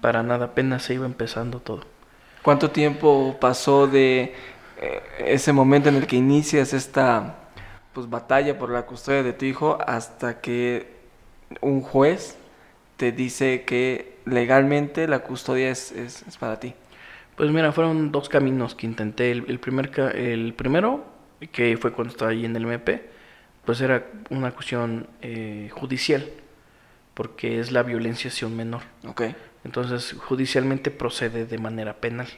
para nada, apenas se iba empezando todo. ¿Cuánto tiempo pasó de ese momento en el que inicias esta pues batalla por la custodia de tu hijo hasta que un juez te dice que legalmente la custodia es, es, es para ti? Pues mira, fueron dos caminos que intenté. El, el, primer, el primero, que fue cuando estaba ahí en el MP, pues era una cuestión eh, judicial, porque es la violencia hacia un menor. Okay. Entonces, judicialmente procede de manera penal.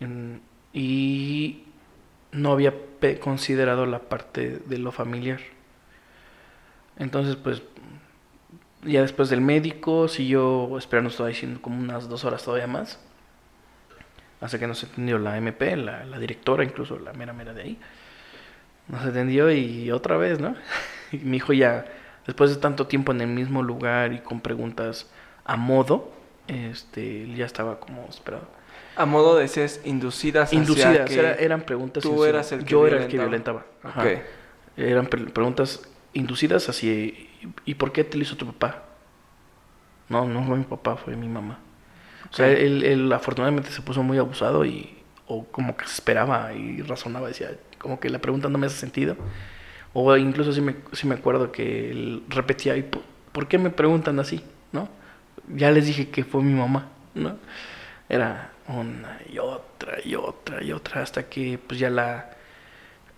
En, y no había considerado la parte de lo familiar. Entonces, pues, ya después del médico, siguió esperando, diciendo como unas dos horas todavía más. Hasta que nos atendió la MP, la, la, directora, incluso la mera mera de ahí. Nos atendió y otra vez, ¿no? [LAUGHS] Y mi hijo ya, después de tanto tiempo en el mismo lugar y con preguntas a modo, este, ya estaba como esperado. A modo de ser inducidas Inducidas, hacia que era, eran preguntas. tú eras el que yo era el violentaba. que violentaba. Ajá. Eran pre preguntas inducidas hacia. ¿Y por qué te lo hizo tu papá? No, no fue mi papá, fue mi mamá. O sea, él, él, afortunadamente se puso muy abusado y. O como que se esperaba y razonaba, decía, como que la pregunta no me hace sentido. O incluso sí me, sí me acuerdo que él repetía, ¿y por, por qué me preguntan así? ¿No? Ya les dije que fue mi mamá, ¿no? Era una y otra y otra y otra hasta que pues ya la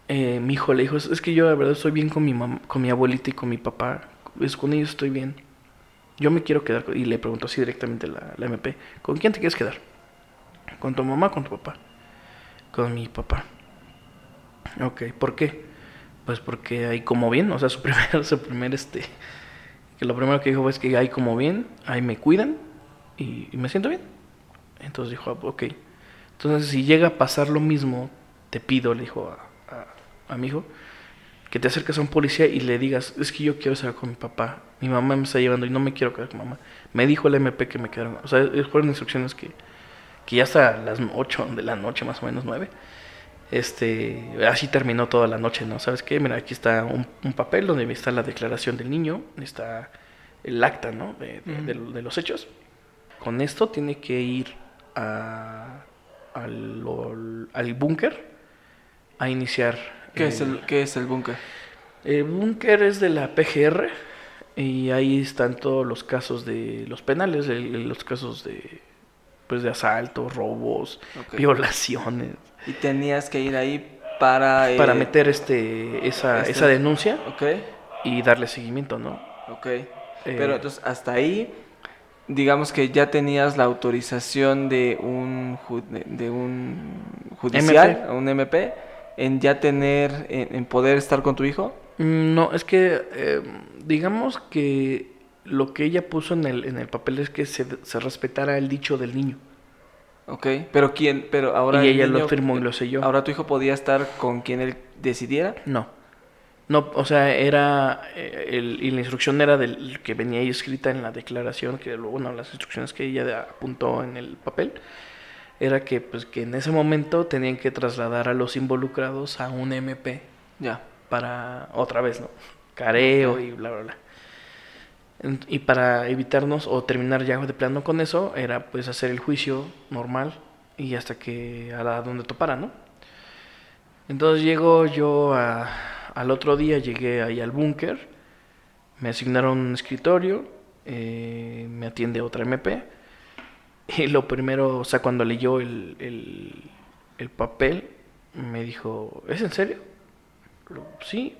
eh, mi hijo le dijo es que yo la verdad estoy bien con mi mamá, con mi abuelita y con mi papá es con ellos estoy bien. Yo me quiero quedar y le preguntó así directamente la, la MP con quién te quieres quedar con tu mamá o con tu papá con mi papá. Ok ¿por qué? pues porque ahí como bien o sea su [LAUGHS] primer su primer este que lo primero que dijo fue es que ahí como bien ahí me cuidan y, y me siento bien entonces dijo, ok. Entonces, si llega a pasar lo mismo, te pido, le dijo a, a, a, mi hijo, que te acerques a un policía y le digas, es que yo quiero estar con mi papá. Mi mamá me está llevando y no me quiero quedar con mamá. Me dijo el MP que me quedaron. O sea, fueron instrucciones que, que ya hasta las 8 de la noche, más o menos 9. Este, así terminó toda la noche, ¿no? ¿Sabes qué? Mira, aquí está un, un papel donde está la declaración del niño, está el acta, ¿no? De, de, uh -huh. de, de los hechos. Con esto tiene que ir a, al, al búnker a iniciar. ¿Qué, eh, es el, ¿qué es el búnker? El búnker es de la PGR y ahí están todos los casos de los penales, los casos de pues de asaltos, robos, okay. violaciones. Y tenías que ir ahí para para eh, meter este esa este, esa denuncia okay. y darle seguimiento, ¿no? Ok. Eh, Pero entonces hasta ahí digamos que ya tenías la autorización de un de, un judicial, MP. un MP, en ya tener, en, en, poder estar con tu hijo. Mm, No, es que eh, digamos que lo que ella puso en el, en el papel es que se, se respetara el dicho del niño. Ok, pero quién, pero ahora y ella niño, lo firmó y lo selló. Ahora tu hijo podía estar con quien él decidiera. No, No, o sea, era. eh, el- y la instrucción era del que venía ahí escrita en la declaración, que luego, bueno, las instrucciones que ella apuntó en el papel, era que, pues, que en ese momento tenían que trasladar a los involucrados a un MP Ya. para otra vez, ¿no? Careo y bla, bla, bla. Y para evitarnos o terminar ya de plano con eso, era pues hacer el juicio normal y hasta que a la donde topara, ¿no? Entonces llego yo a- al otro día, llegué ahí al búnker, me asignaron un escritorio, eh, me atiende otra MP y lo primero, o sea, cuando leyó el, el, el papel, me dijo, ¿es en serio? Sí,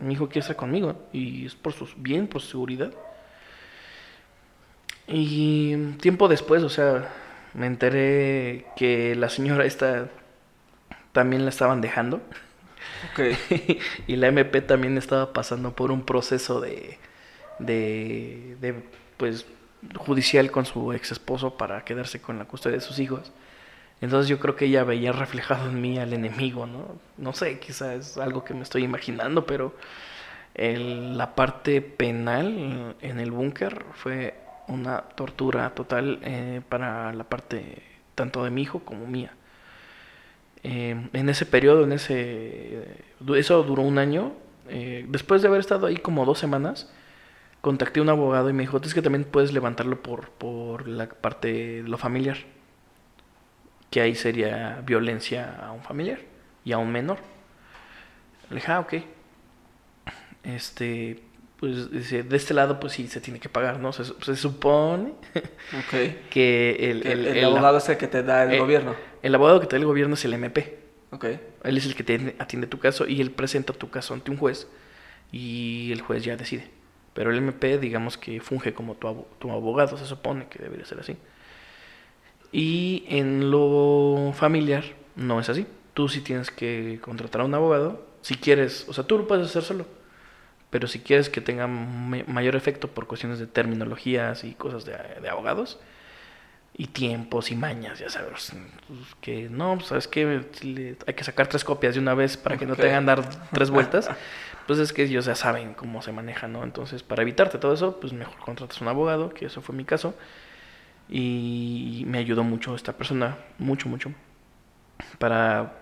mi hijo quiere estar conmigo y es por su bien, por su seguridad. Y tiempo después, o sea, me enteré que la señora esta también la estaban dejando [LAUGHS] Y la MP también estaba pasando por un proceso de, de, pues, judicial con su ex esposo para quedarse con la custodia de sus hijos. Entonces yo creo que ella veía reflejado en mí al enemigo, ¿no? No sé, quizás es algo que me estoy imaginando, pero la parte penal en el búnker fue una tortura total eh, para la parte tanto de mi hijo como mía. Eh, en ese periodo, en ese, eso duró un año. eh, después de haber estado ahí como dos semanas, contacté a un abogado y me dijo, es que también puedes levantarlo por, por la parte de lo familiar, que ahí sería violencia a un familiar y a un menor. Le dije, ah, ok. Este, pues dice, de este lado, pues sí, se tiene que pagar, ¿no? Se, se supone Ok. [LAUGHS] que el, Que el, el- el- abogado es el que te da el eh, gobierno. El abogado que te da el gobierno es el MP. Ok. Él es el que te atiende tu caso y él presenta tu caso ante un juez y el juez ya decide. Pero el MP, digamos que funge como tu, abo- tu abogado, se supone que debería ser así. Y en lo familiar no es así. Tú sí tienes que contratar a un abogado. Si quieres, o sea, tú lo puedes hacer solo. Pero si quieres que tenga ma- mayor efecto por cuestiones de terminologías y cosas de, de abogados, y tiempos y mañas, ya sabes, que no, pues, sabes que hay que sacar tres copias de una vez para que no te hagan dar tres vueltas, [LAUGHS] pues es que ellos ya saben cómo se maneja, ¿no? Entonces, para evitarte todo eso, pues mejor contratas un abogado, que eso fue mi caso, y me ayudó mucho esta persona, mucho, mucho, para,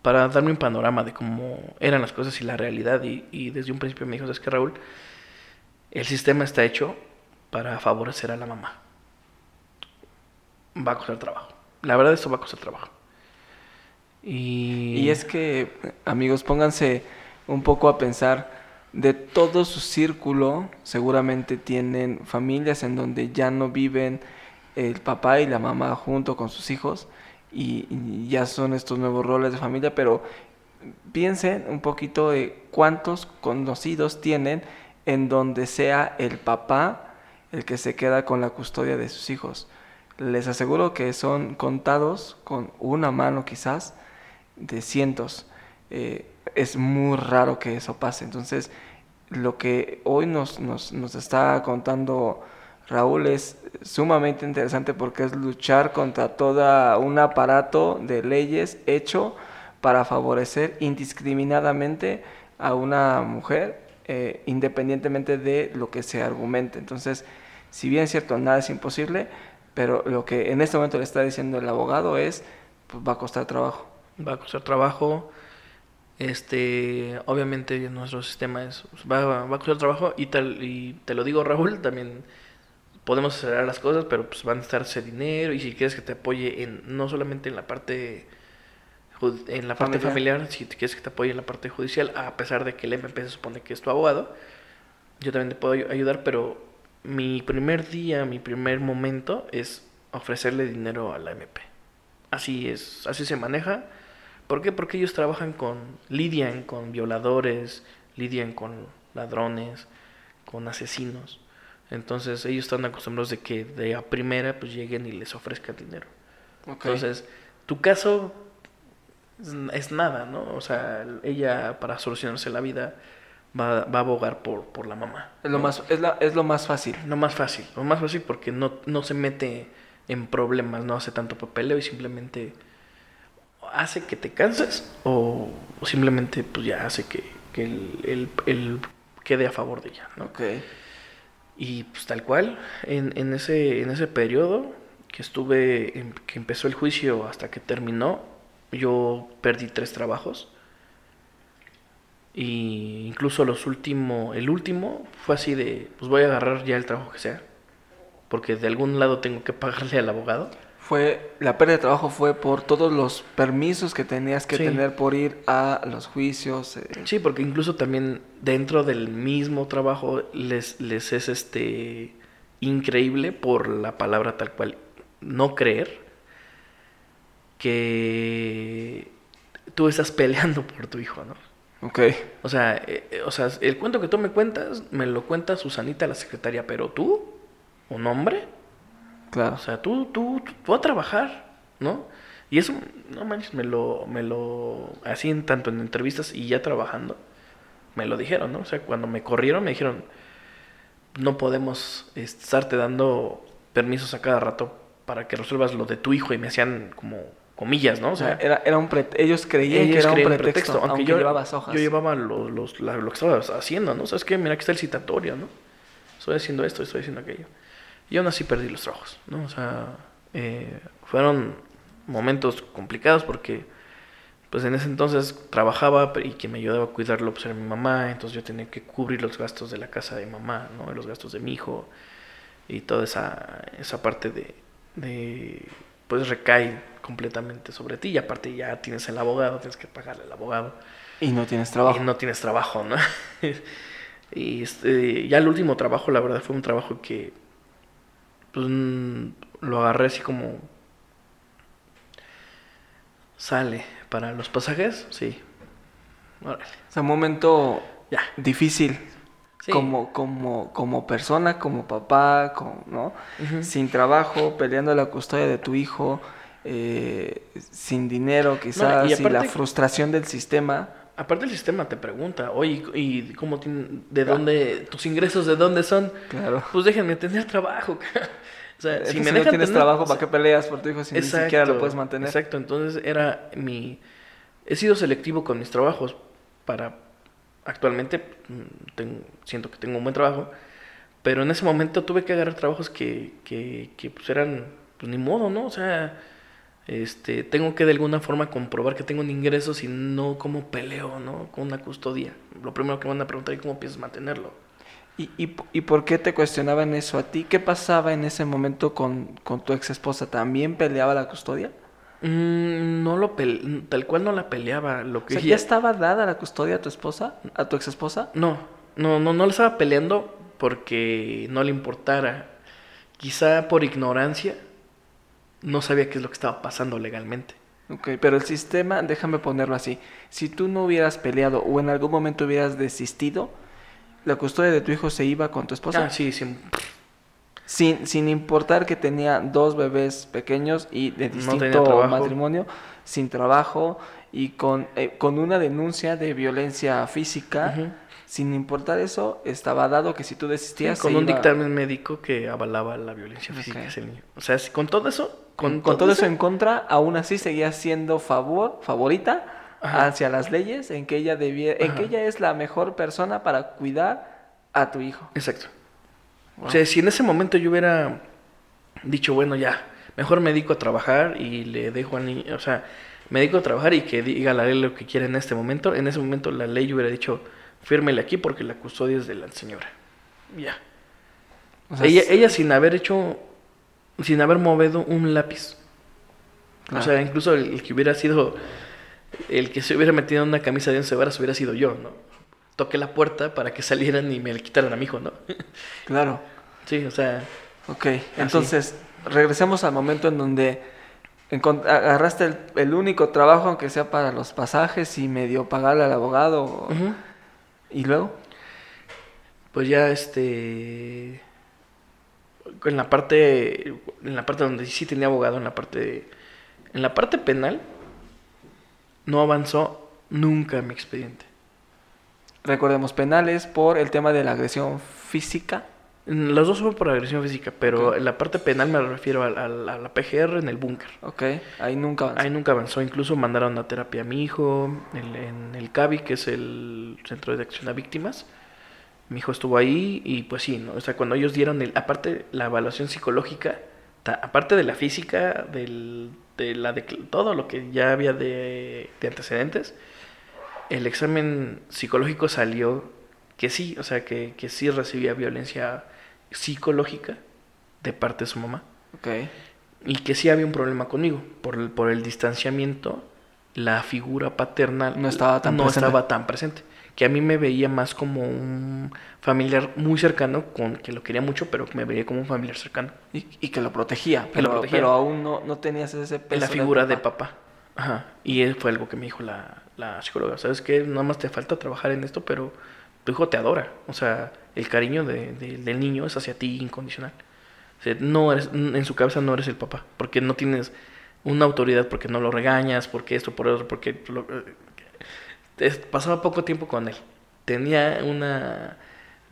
para darme un panorama de cómo eran las cosas y la realidad, y, y desde un principio me dijo, es que Raúl, el sistema está hecho para favorecer a la mamá va a costar trabajo. La verdad, esto va a costar trabajo. Y, es que, amigos, pónganse un poco a pensar, de todo su círculo, seguramente tienen familias en donde ya no viven el papá y la mamá junto con sus hijos y, y ya son estos nuevos roles de familia, pero piensen un poquito de cuántos conocidos tienen en donde sea el papá el que se queda con la custodia de sus hijos. Les aseguro que son contados con una mano quizás de cientos. Eh, es muy raro que eso pase. Entonces, lo que hoy nos, nos, nos está contando Raúl es sumamente interesante porque es luchar contra todo un aparato de leyes hecho para favorecer indiscriminadamente a una mujer eh, independientemente de lo que se argumente. Entonces, si bien es cierto, nada es imposible, pero lo que en este momento le está diciendo el abogado es, pues va a costar trabajo. va a costar trabajo. Este, obviamente nuestro sistema es va, va a costar trabajo y tal y te lo digo Raúl, también podemos acelerar las cosas, pero pues van a necesitarse dinero y si quieres que te apoye en no solamente en la parte en la parte Familiar. familiar, si te quieres que te apoye en la parte judicial, a pesar de que el MP se supone que es tu abogado, yo también te puedo ay- ayudar, pero mi primer día, mi primer momento es ofrecerle dinero a la MP. Así es, así se maneja. ¿Por qué? Porque ellos trabajan con, lidian con violadores, lidian con ladrones, con asesinos. Entonces ellos están acostumbrados de que de a primera pues lleguen y les ofrezcan dinero. Entonces, tu caso es, es nada, ¿no? O sea, ella para solucionarse la vida va, va a abogar por, por la mamá. es, lo ¿no? más, es, la- es lo más fácil. Lo más fácil, lo más fácil porque no, no se mete en problemas, no hace tanto papeleo y simplemente hace que te canses o, simplemente pues ya hace que, que el, el, el quede a favor de ella, ¿no? Ok. Y pues tal cual, en, en, ese, en ese periodo que estuve, en- que empezó el juicio hasta que terminó, yo perdí tres trabajos. Y incluso los últimos, el último fue así de, pues voy a agarrar ya el trabajo que sea. Porque de algún lado tengo que pagarle al abogado. Fue, la pérdida de trabajo fue por todos los permisos que tenías que Sí. tener por ir a los juicios. eh, Sí, porque incluso también dentro del mismo trabajo les, les es este increíble por la palabra tal cual no creer que tú estás [LAUGHS] peleando por tu hijo, ¿no? Ok. O sea, eh, eh, o sea, el cuento que tú me cuentas, me lo cuenta Susanita, la secretaria, pero tú, un hombre, Claro. o sea, tú, tú, tú, tú a trabajar, ¿no? Y eso, no manches, me lo, me lo, así en tanto en entrevistas y ya trabajando, me lo dijeron, ¿no? O sea, cuando me corrieron me dijeron, no podemos estarte dando permisos a cada rato para que resuelvas lo de tu hijo y me hacían como comillas, ¿no? O sea, era, era un ellos creían ellos que era un pretexto, aunque, yo, llevabas hojas. yo llevaba lo, los- la- lo que estaba haciendo, ¿no? ¿Sabes qué? Mira, aquí está el citatorio, ¿no? Estoy haciendo esto, estoy haciendo aquello. Y aún así perdí los trabajos, ¿no? O sea, eh, fueron momentos complicados porque, pues en ese entonces trabajaba y quien me ayudaba a cuidarlo pues era mi mamá, entonces yo tenía que cubrir los gastos de la casa de mamá, ¿no? Los gastos de mi hijo y toda esa, esa parte de, de, pues recae completamente sobre ti y aparte ya tienes el abogado, tienes que pagarle al abogado Y no tienes trabajo. y no tienes trabajo, ¿no? [LAUGHS] y este, ya el último trabajo, la verdad, fue un trabajo que pues, mm, lo agarré así como sale para los pasajes, sí. Órale. O sea, un momento Ya. difícil. Sí. Como, como, como persona, como papá, como, ¿no? Sin trabajo, peleando la custodia de tu hijo, eh, sin dinero quizás, y y la frustración del sistema. Aparte el sistema te pregunta, oye, ¿y cómo tien- de dónde, tus ingresos de dónde son? Claro. Pues déjenme tener trabajo. [LAUGHS] o sea, si me no dejan tienes tener- trabajo, o sea, ¿para qué peleas por tu hijo si ni siquiera lo puedes mantener? Exacto, entonces era mi... He sido selectivo con mis trabajos para... Actualmente mm, siento que tengo un buen trabajo, pero en ese momento tuve que agarrar trabajos que, que, que pues eran, pues ni modo, ¿no? O sea, este, tengo que de alguna forma comprobar que tengo un ingreso si no como peleo, ¿no? Con una custodia. Lo primero que van a preguntar es cómo piensas mantenerlo. ¿Y, y, y por qué te cuestionaban eso a ti? ¿Qué pasaba en ese momento con, con tu ex esposa? ¿También peleaba la custodia? Mm, no lo tal cual no la peleaba, lo O que sea, ella- ¿ya estaba dada la custodia a tu esposa? ¿A tu ex esposa? No, no, no, no le estaba peleando porque no le importara. Quizá por ignorancia no sabía qué es lo que estaba pasando legalmente. Ok, pero el sistema, déjame ponerlo así, si tú no hubieras peleado o en algún momento hubieras desistido, la custodia de tu hijo se iba con tu esposa. Ah, sí, sí. Sin, sin importar que tenía dos bebés pequeños y de distinto matrimonio, sin trabajo y con, eh, con una denuncia de violencia física, sin importar eso, estaba dado que si tú Sí, desistías... con se un iba- dictamen médico que avalaba la violencia física Ok. hacia el niño. O sea, si- con todo eso, Con, con todo eso en contra, aún así seguía siendo favor, favorita Ajá. hacia las leyes en que ella debía, en que ella es la mejor persona para cuidar a tu hijo. Exacto. Wow. O sea, si en ese momento yo hubiera dicho, bueno, ya, mejor me dedico a trabajar y le dejo al niño, o sea, me dedico a trabajar y que diga la ley lo que quiera en este momento, en ese momento la ley hubiera dicho, fírmele aquí porque la custodia es de la señora. Ya. O sea, ella, ella sin haber hecho, sin haber movido un lápiz. O sea, incluso el, el que hubiera sido, el que se hubiera metido en una camisa de once varas hubiera sido yo, ¿no? Toqué la puerta para que salieran y me le quitaran a mi hijo, ¿no? Claro. sí, o sea, Ok, entonces regresemos al momento en donde agarraste el, el único trabajo, aunque sea para los pasajes y medio pagarle al abogado. Y luego, pues ya este en la parte en la parte donde sí tenía abogado en la parte en la parte penal no avanzó nunca mi expediente recordemos penales por el tema de la agresión física Los dos fueron por agresión física, pero en la parte penal me refiero a, a la- a la PGR en el búnker. Ok, ahí nunca avanzó. Ahí nunca avanzó, incluso mandaron a terapia a mi hijo el- en el CAVI, que es el Centro de Acción a Víctimas. Mi hijo estuvo ahí y pues sí, ¿no? O sea, cuando ellos dieron, el, aparte la evaluación psicológica, ta- aparte de la física, del, de la de todo lo que ya había de, de antecedentes, el examen psicológico salió que sí, o sea, que, que sí recibía violencia psicológica de parte de su mamá. Ok, Y que sí había un problema conmigo. Por el, por el distanciamiento, la figura paternal No estaba tan no presente. estaba tan presente. Que a mí me veía más como un familiar muy cercano, con que lo quería mucho, pero me veía como un familiar cercano. y, y que lo protegía, Que pero, lo protegía. pero aún no, no tenías ese peso. la figura de papá. Ajá. Y fue algo que me dijo la, la psicóloga. ¿Sabes qué? Nada más te falta trabajar en esto, pero tu hijo te adora. O sea, el cariño de- de- del niño es hacia ti incondicional. O sea, no eres, en su cabeza no eres el papá, porque no tienes una autoridad, porque no lo regañas, porque esto, por otro, porque... lo- es- pasaba poco tiempo con él. Tenía una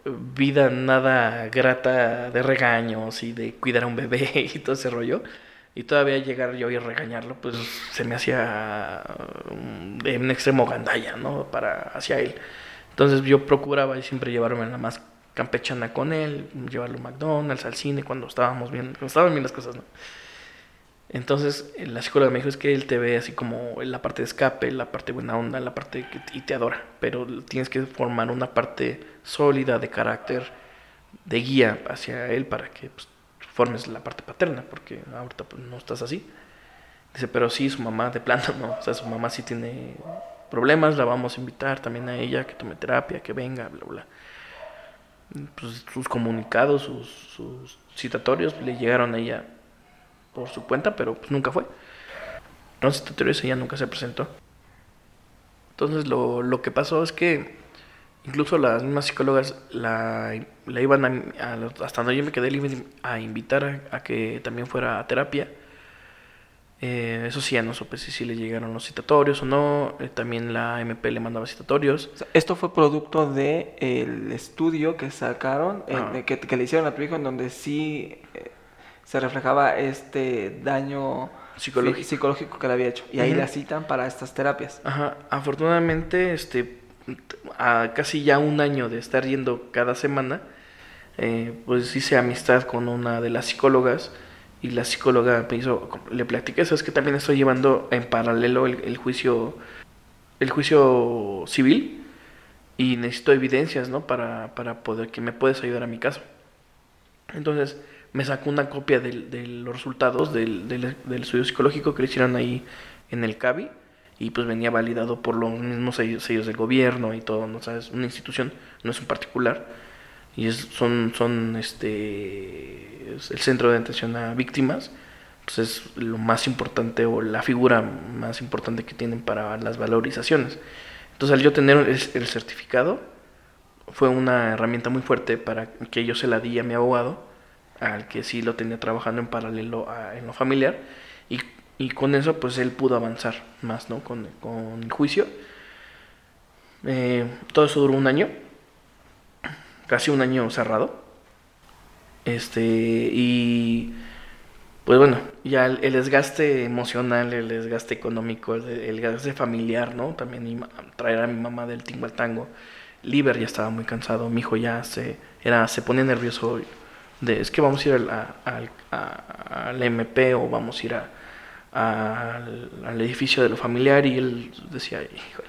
vida nada grata de regaños y de cuidar a un bebé [LAUGHS] y todo ese rollo. Y todavía llegar yo y regañarlo, pues se me hacía um, de un extremo gandalla, ¿no? Para hacia él. Entonces yo procuraba siempre llevarme la más campechana con él, llevarlo a McDonald's, al cine, cuando estábamos bien, cuando estaban bien las cosas, ¿no? Entonces la psicóloga me dijo es que él te ve así como en la parte de escape, la parte buena onda, la parte que y te adora, pero tienes que formar una parte sólida de carácter, de guía hacia él para que pues, formes la parte paterna, porque ahorita pues, no estás así. Dice, pero sí, su mamá de plano no, o sea, su mamá sí tiene problemas, la vamos a invitar también a ella que tome terapia, que venga, bla, bla. Pues, sus comunicados, sus citatorios le llegaron a ella por su cuenta, pero pues nunca fue. Los citatorios ella nunca se presentó. Entonces lo, lo que pasó es que incluso las mismas psicólogas la, la iban a, a- hasta donde yo me quedé, le iban a invitar a, a que también fuera a terapia. Eh, eso sí, ya no supe si, si le llegaron los citatorios o no. Eh, también la MP le mandaba citatorios. O sea, esto fue producto de el estudio que sacaron, de que, que le hicieron a tu hijo, en donde sí eh, se reflejaba este daño Psicológico. psicológico que le había hecho. Y ahí Ujú. la citan para estas terapias. Ajá, afortunadamente, este, a casi ya un año de estar yendo cada semana, eh, pues hice amistad con una de las psicólogas y la psicóloga me hizo, le platiqué, sabes que también estoy llevando en paralelo el, el juicio, el juicio civil y necesito evidencias, ¿no? Para, para poder que me puedes ayudar a mi caso. Entonces me sacó una copia del- de los resultados del, del- del estudio psicológico que le hicieron ahí en el CABI y pues venía validado por los mismos sellos, sellos del gobierno y todo, ¿no? O sea, es una institución, no es un particular. Y es, son, son este, es el centro de atención a víctimas, pues es lo más importante o la figura más importante que tienen para las valorizaciones. Entonces al yo tener el, el certificado, fue una herramienta muy fuerte para que yo se la di a mi abogado, al que sí lo tenía trabajando en paralelo en lo familiar, y, y con eso pues él pudo avanzar más, ¿no? Con, con el juicio. Eh, todo eso duró un año, casi un año cerrado. Este, y pues bueno, ya el, desgaste emocional, el desgaste económico, el, desgaste familiar, ¿no? También traer a mi mamá del tingo al tango. Liber ya estaba muy cansado, mi hijo ya se, era, se ponía nervioso. De, es que vamos a ir al, al, al MP o vamos a ir a- al, al edificio de lo familiar y él decía, híjole.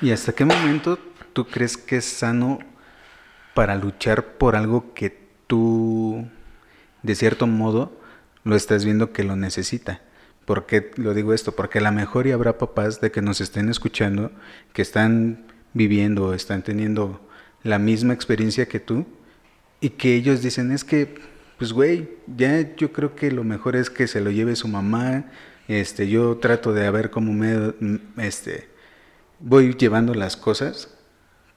¿Y hasta qué momento tú crees que es sano para luchar por algo que tú, de cierto modo, lo estás viendo que lo necesita? ¿Por qué lo digo esto? Porque a lo mejor y habrá papás de que nos estén escuchando, que están viviendo, están teniendo la misma experiencia que tú, y que ellos dicen, es que, pues güey, ya yo creo que lo mejor es que se lo lleve su mamá, este, yo trato de ver cómo me, este, voy llevando las cosas,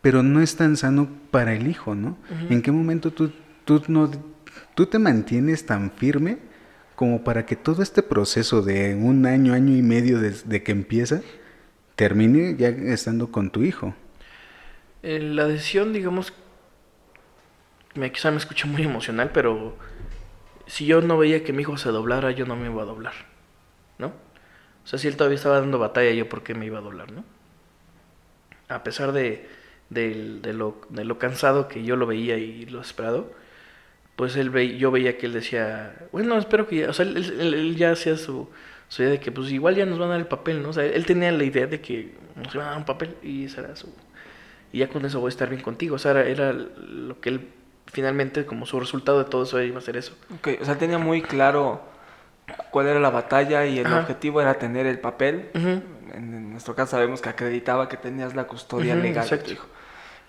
pero no es tan sano para el hijo, ¿no? ¿En qué momento tú, tú, no, tú te mantienes tan firme como para que todo este proceso de un año, año y medio desde que empieza, termine ya estando con tu hijo? Eh, la decisión, digamos, me, quizá me escuché muy emocional, pero si yo no veía que mi hijo se doblara, yo no me iba a doblar, ¿no? O sea, si él todavía estaba dando batalla, yo por qué me iba a doblar, ¿no? A pesar de, de, lo, de lo cansado que yo lo veía y lo esperado, pues él ve, yo veía que él decía, bueno, espero que ya, o sea, él, ya hacía su, su, idea de que pues igual ya nos van a dar el papel, ¿no? O sea, él tenía la idea de que nos iban a dar un papel y esa era su... Y ya con eso voy a estar bien contigo, o sea, era lo que él finalmente, como su resultado de todo eso iba a ser eso. Ok, o sea, tenía muy claro cuál era la batalla y el Ajá. objetivo era tener el papel. En, en nuestro caso sabemos que acreditaba que tenías la custodia Ujú, legal de tu exacto. hijo.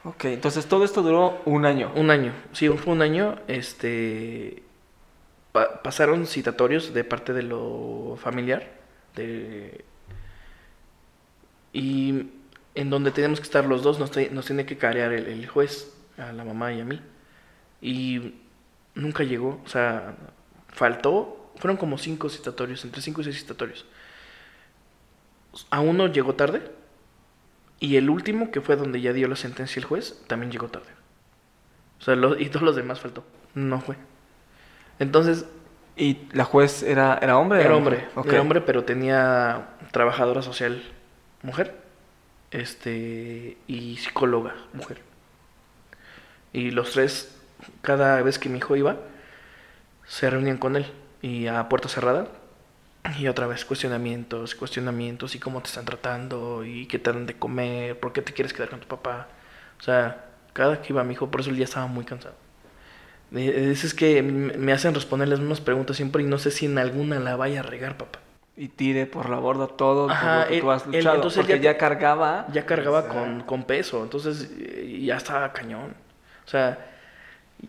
Ok, entonces todo esto duró un año. Un año, sí, fue un año, este, pa- pasaron citatorios de parte de lo familiar, de, y en donde tenemos que estar los dos, nos, te- nos tiene que carear el, el juez, a la mamá y a mí, y nunca llegó, o sea, faltó, fueron como cinco citatorios, entre cinco y seis citatorios, a uno llegó tarde, y el último, que fue donde ya dio la sentencia el juez, también llegó tarde. O sea, lo- y todos los demás faltó. No fue. Entonces, ¿Y la juez era, era hombre? era hombre. Ok. Era hombre, pero tenía trabajadora social mujer. Este. Y psicóloga mujer. Y los tres, cada vez que mi hijo iba, se reunían con él. Y a puerta cerrada. Y otra vez cuestionamientos, cuestionamientos. Y cómo te están tratando. Y qué te dan de comer. ¿Por qué te quieres quedar con tu papá? O sea, cada que iba mi hijo, por eso él ya estaba muy cansado. Es, es que me hacen responder las mismas preguntas siempre y no sé si en alguna la vaya a regar, papá. Y tire por la borda todo Ajá, por lo que él- tú has él- luchado. entonces porque ya- ya, cargaba. Ya cargaba o sea, con, con peso, entonces eh, ya estaba cañón. O sea,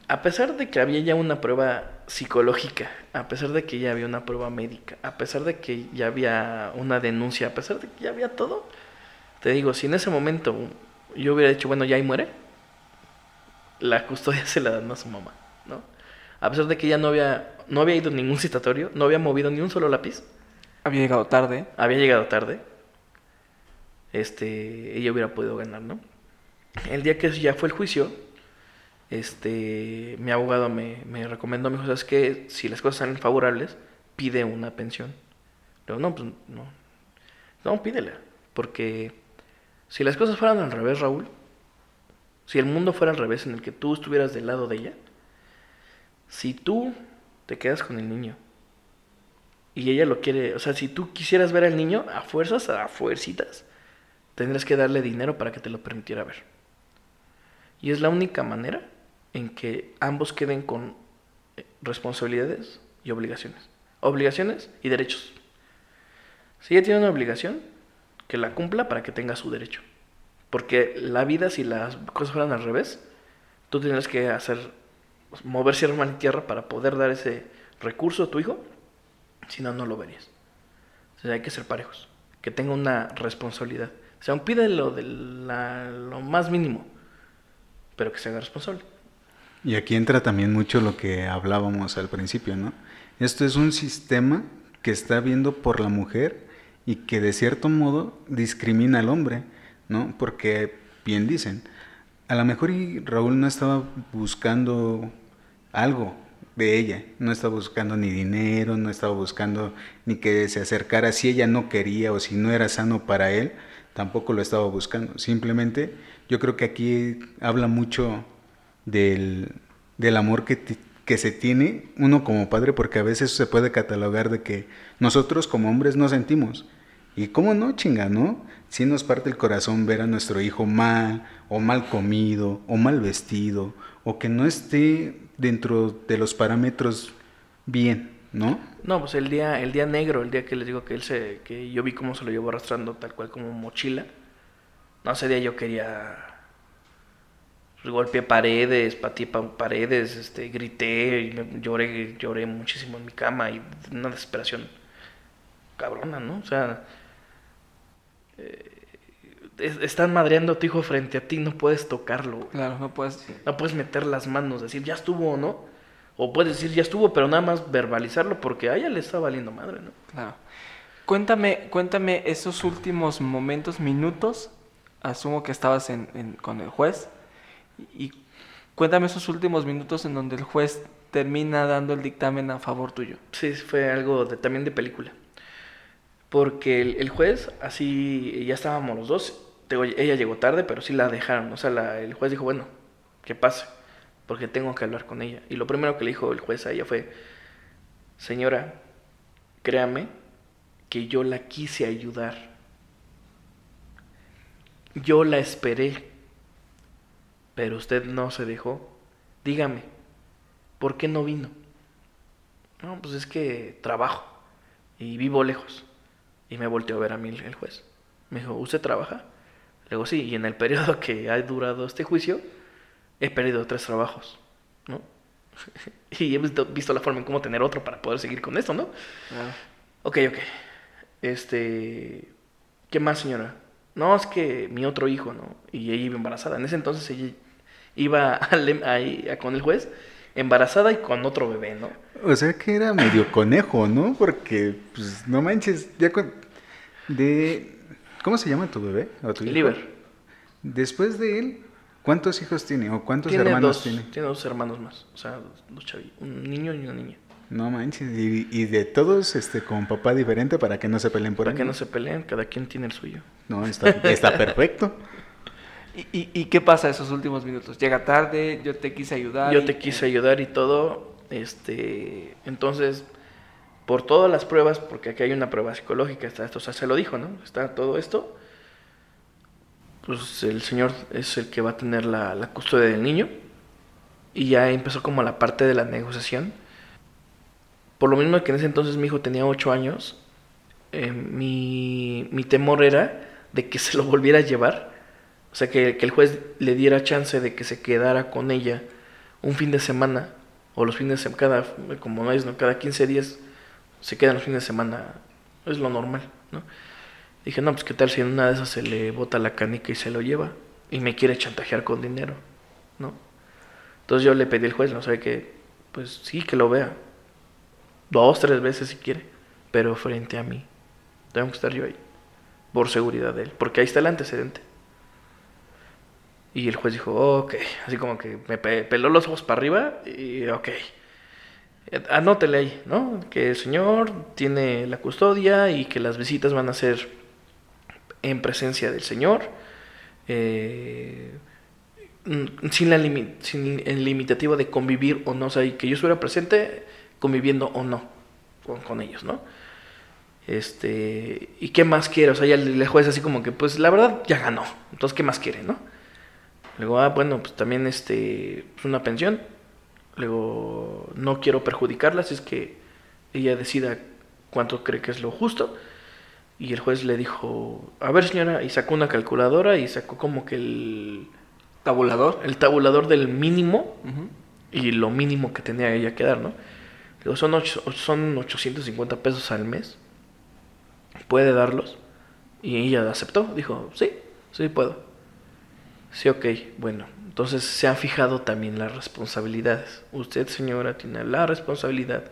a pesar de que había ya una prueba psicológica, a pesar de que ya había una prueba médica, a pesar de que ya había una denuncia, a pesar de que ya había todo, te digo, si en ese momento yo hubiera dicho, bueno, ya ahí muere, la custodia [LAUGHS] se la dan a su mamá, ¿no? A pesar de que ya no había, no había ido ningún citatorio, no había movido ni un solo lápiz, Había llegado tarde. había llegado tarde, este, ella hubiera podido ganar, ¿no? El día que ya fue el juicio, este, mi abogado me, me recomendó, me dijo, ¿sabes qué? Si las cosas salen favorables, pide una pensión. Le digo, no, pues no, no, pídela, porque si las cosas fueran al revés, Raúl, si el mundo fuera al revés, en el que tú estuvieras del lado de ella, si tú te quedas con el niño y ella lo quiere, o sea, si tú quisieras ver al niño, a fuerzas, a fuercitas, tendrías que darle dinero para que te lo permitiera ver. Y es la única manera en que ambos queden con eh, responsabilidades y obligaciones. Obligaciones y derechos. Si ella tiene una obligación, que la cumpla para que tenga su derecho. Porque la vida, si las cosas fueran al revés, tú tendrías que hacer, mover cielo, mar y tierra para poder dar ese recurso a tu hijo si no, no lo verías. O sea, hay que ser parejos. Que tenga una responsabilidad. O sea, pide lo, de la- lo más mínimo, pero que se haga responsable. Y aquí entra también mucho lo que hablábamos al principio, ¿no? Esto es un sistema que está viendo por la mujer y que de cierto modo discrimina al hombre, ¿no? Porque, bien dicen, a lo mejor y Raúl no estaba buscando algo de ella, no estaba buscando ni dinero, no estaba buscando ni que se acercara si ella no quería o si no era sano para él, tampoco lo estaba buscando. Simplemente yo creo que aquí habla mucho del, del amor que, que se tiene uno como padre, porque a veces se puede catalogar de que nosotros como hombres no sentimos. Y cómo no, chinga, ¿no? Si nos parte el corazón ver a nuestro hijo mal, o mal comido, o mal vestido, o que no esté dentro de los parámetros bien, ¿no? No, pues el día, el día negro, el día que les digo que él se, que yo vi cómo se lo llevó arrastrando tal cual como mochila. No, ese día yo quería pues, golpeé paredes, pateé pa- paredes, este, grité y me- lloré, lloré muchísimo en mi cama y una desesperación cabrona, ¿no? O sea, eh, es- están madreando a tu hijo frente a ti, no puedes tocarlo, güey. Claro, no puedes. No puedes meter las manos, decir ya estuvo o no. O puedes decir ya estuvo, pero nada más verbalizarlo porque a ella le está valiendo madre, ¿no? Claro. Cuéntame, cuéntame esos últimos momentos, minutos. Asumo que estabas en, en- con el juez. Y Cuéntame esos últimos minutos en donde el juez termina dando el dictamen a favor tuyo. Sí, fue algo de, también de película. Porque el, juez, así, ya estábamos los dos. ella llegó tarde, pero sí la dejaron. O sea, el juez dijo, bueno, que pase, porque tengo que hablar con ella. Y lo primero que le dijo el juez a ella fue, señora, créame que yo la quise ayudar. Yo la esperé, pero usted no se dejó. Dígame, ¿por qué no vino? No, pues es que trabajo y vivo lejos. Y me volteó a ver a mí el juez. Me dijo, ¿usted trabaja? Le digo, sí, y en el periodo [LAUGHS] que ha durado este juicio, he perdido tres trabajos, ¿no? [LAUGHS] y he visto, visto la forma en cómo tener otro para poder seguir con esto, ¿no? Ok, ok. Este. ¿Qué más, señora? No, es que mi otro hijo, ¿no? Y ella iba embarazada. En ese entonces ella iba [LAUGHS] al- ahí a- con el juez embarazada y con otro bebé, ¿no? O sea que era medio conejo, ¿no? Porque, pues, no manches, ya con... De... ¿Cómo se llama tu bebé? ¿O tu hijo? Liber. Después de él, ¿cuántos hijos tiene? ¿O cuántos Tiene hermanos dos, tiene? tiene dos hermanos más. O sea, dos chavillos. Un niño y una niña. No manches, y, y de todos, este, con papá diferente para que no se peleen por Para ahí. que no se peleen, cada quien tiene el suyo. No, está, está [LAUGHS] perfecto. ¿Y, y, y qué pasa esos últimos minutos? Llega tarde, yo te quise ayudar. Yo y- te quise ayudar y todo. Este, entonces, por todas las pruebas, porque aquí hay una prueba psicológica, está esto, o sea, se lo dijo, ¿no? Está todo esto. Pues el señor es el que va a tener la, la custodia del niño. Y ya empezó como la parte de la negociación. Por lo mismo que en ese entonces mi hijo tenía 8 años, eh, mi, mi temor era de que se lo volviera a llevar. O sea, que, el juez le diera chance de que se quedara con ella un fin de semana, o los fines de semana, cada, como no es, ¿no? cada 15 días se quedan los fines de semana, es lo normal, ¿no? Dije, no, pues qué tal si en una de esas se le bota la canica y se lo lleva, y me quiere chantajear con dinero, ¿no? Entonces yo le pedí al juez, no sé que, pues sí, que lo vea, dos, tres veces si quiere, pero frente a mí, tengo que estar yo ahí, por seguridad de él, porque ahí está el antecedente. Y el juez dijo, ok, así como que me pe- peló los ojos para arriba y ok. Eh, Anótele ahí, ¿no? Que el señor tiene la custodia y que las visitas van a ser en presencia del señor, eh, sin, la sin el limitativo de convivir o no, o sea, que yo estuviera presente conviviendo o no con, con ellos, ¿no? Este, ¿y qué más quiere? O sea, ya el el juez así como que, pues la verdad ya ganó, entonces, ¿qué más quiere, no? Luego, ah, bueno, pues también este, pues una pensión. Luego, no quiero perjudicarla, si es que ella decida cuánto cree que es lo justo. Y el juez le dijo, a ver señora, y sacó una calculadora y sacó como que el, Tabulador. el tabulador del mínimo y lo mínimo que tenía ella que dar, ¿no? Digo, son, ocho- son 850 pesos al mes. ¿Puede darlos? Y ella aceptó, dijo, sí, sí puedo. Sí, ok, bueno. Entonces se han fijado también las responsabilidades. Usted, señora, tiene la responsabilidad.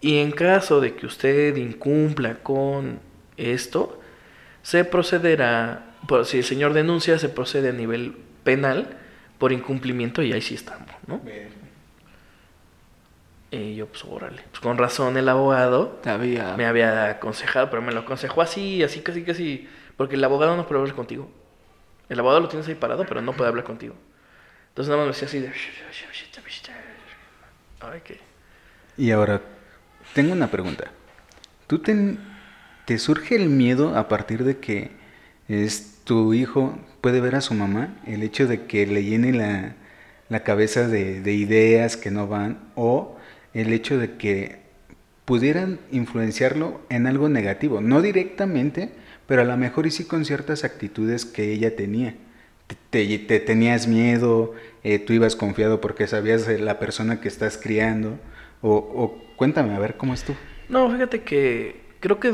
Y en caso de que usted incumpla con esto, se procederá, por, si el señor denuncia, se procede a nivel penal por incumplimiento y ahí sí estamos, ¿no? Y yo, pues, órale. Pues con razón el abogado había... me había aconsejado, pero me lo aconsejó así, así, casi, casi. Porque el abogado no puede hablar contigo. El abogado lo tienes ahí parado, pero no puede hablar contigo. Entonces nada más me decía así de... Ay, qué... Y ahora, tengo una pregunta. ¿Tú te surge el miedo a partir de que es tu hijo puede ver a su mamá? El hecho de que le llene la, la cabeza de, de ideas que no van o el hecho de que pudieran influenciarlo en algo negativo, no directamente, pero a lo mejor y sí con ciertas actitudes que ella tenía. Te, te- te tenías miedo, eh, tú ibas confiado porque sabías de la persona que estás criando, o, o cuéntame, a ver cómo es tú. No, fíjate que creo que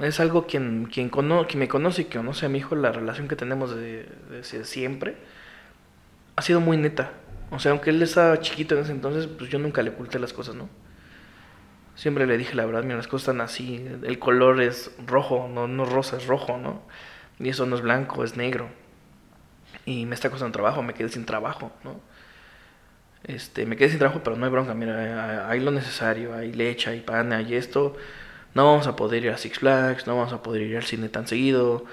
es algo quien, quien, cono- quien me conoce y que conoce a mi hijo, la relación que tenemos de, desde siempre, ha sido muy neta. O sea, aunque él estaba chiquito en ese entonces, pues yo nunca le oculté las cosas, ¿no? Siempre le dije la verdad, mira, las cosas están así, el color es rojo, no, no rosa, es rojo, ¿no? Y eso no es blanco, es negro. Y me está costando trabajo, me quedé sin trabajo, ¿no? este, me quedé sin trabajo, pero no hay bronca, mira, hay lo necesario, hay leche, hay pan, hay esto, no vamos a poder ir a Six Flags, no vamos a poder ir al cine tan seguido,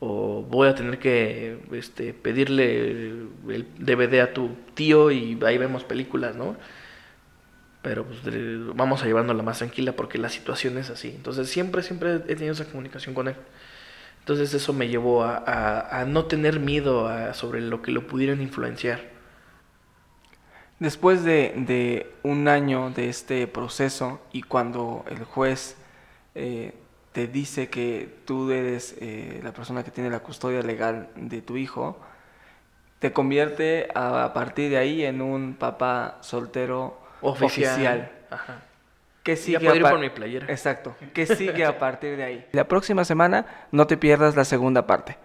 o voy a tener que este, pedirle el DVD a tu tío y ahí vemos películas, ¿no? Pero pues, vamos a llevándola más tranquila porque la situación es así. Entonces siempre, siempre he tenido esa comunicación con él. Entonces eso me llevó a, a, no tener miedo sobre lo que lo pudieran influenciar. Después de, de, un año de este proceso y cuando el juez eh, te dice que tú eres eh, la persona que tiene la custodia legal de tu hijo, te convierte a, partir de ahí en un papá soltero oficial. Ajá. ¿Qué sigue ya ir por mi playera. Exacto. [LAUGHS] ¿Qué sigue a partir de ahí? La próxima semana no te pierdas la segunda parte.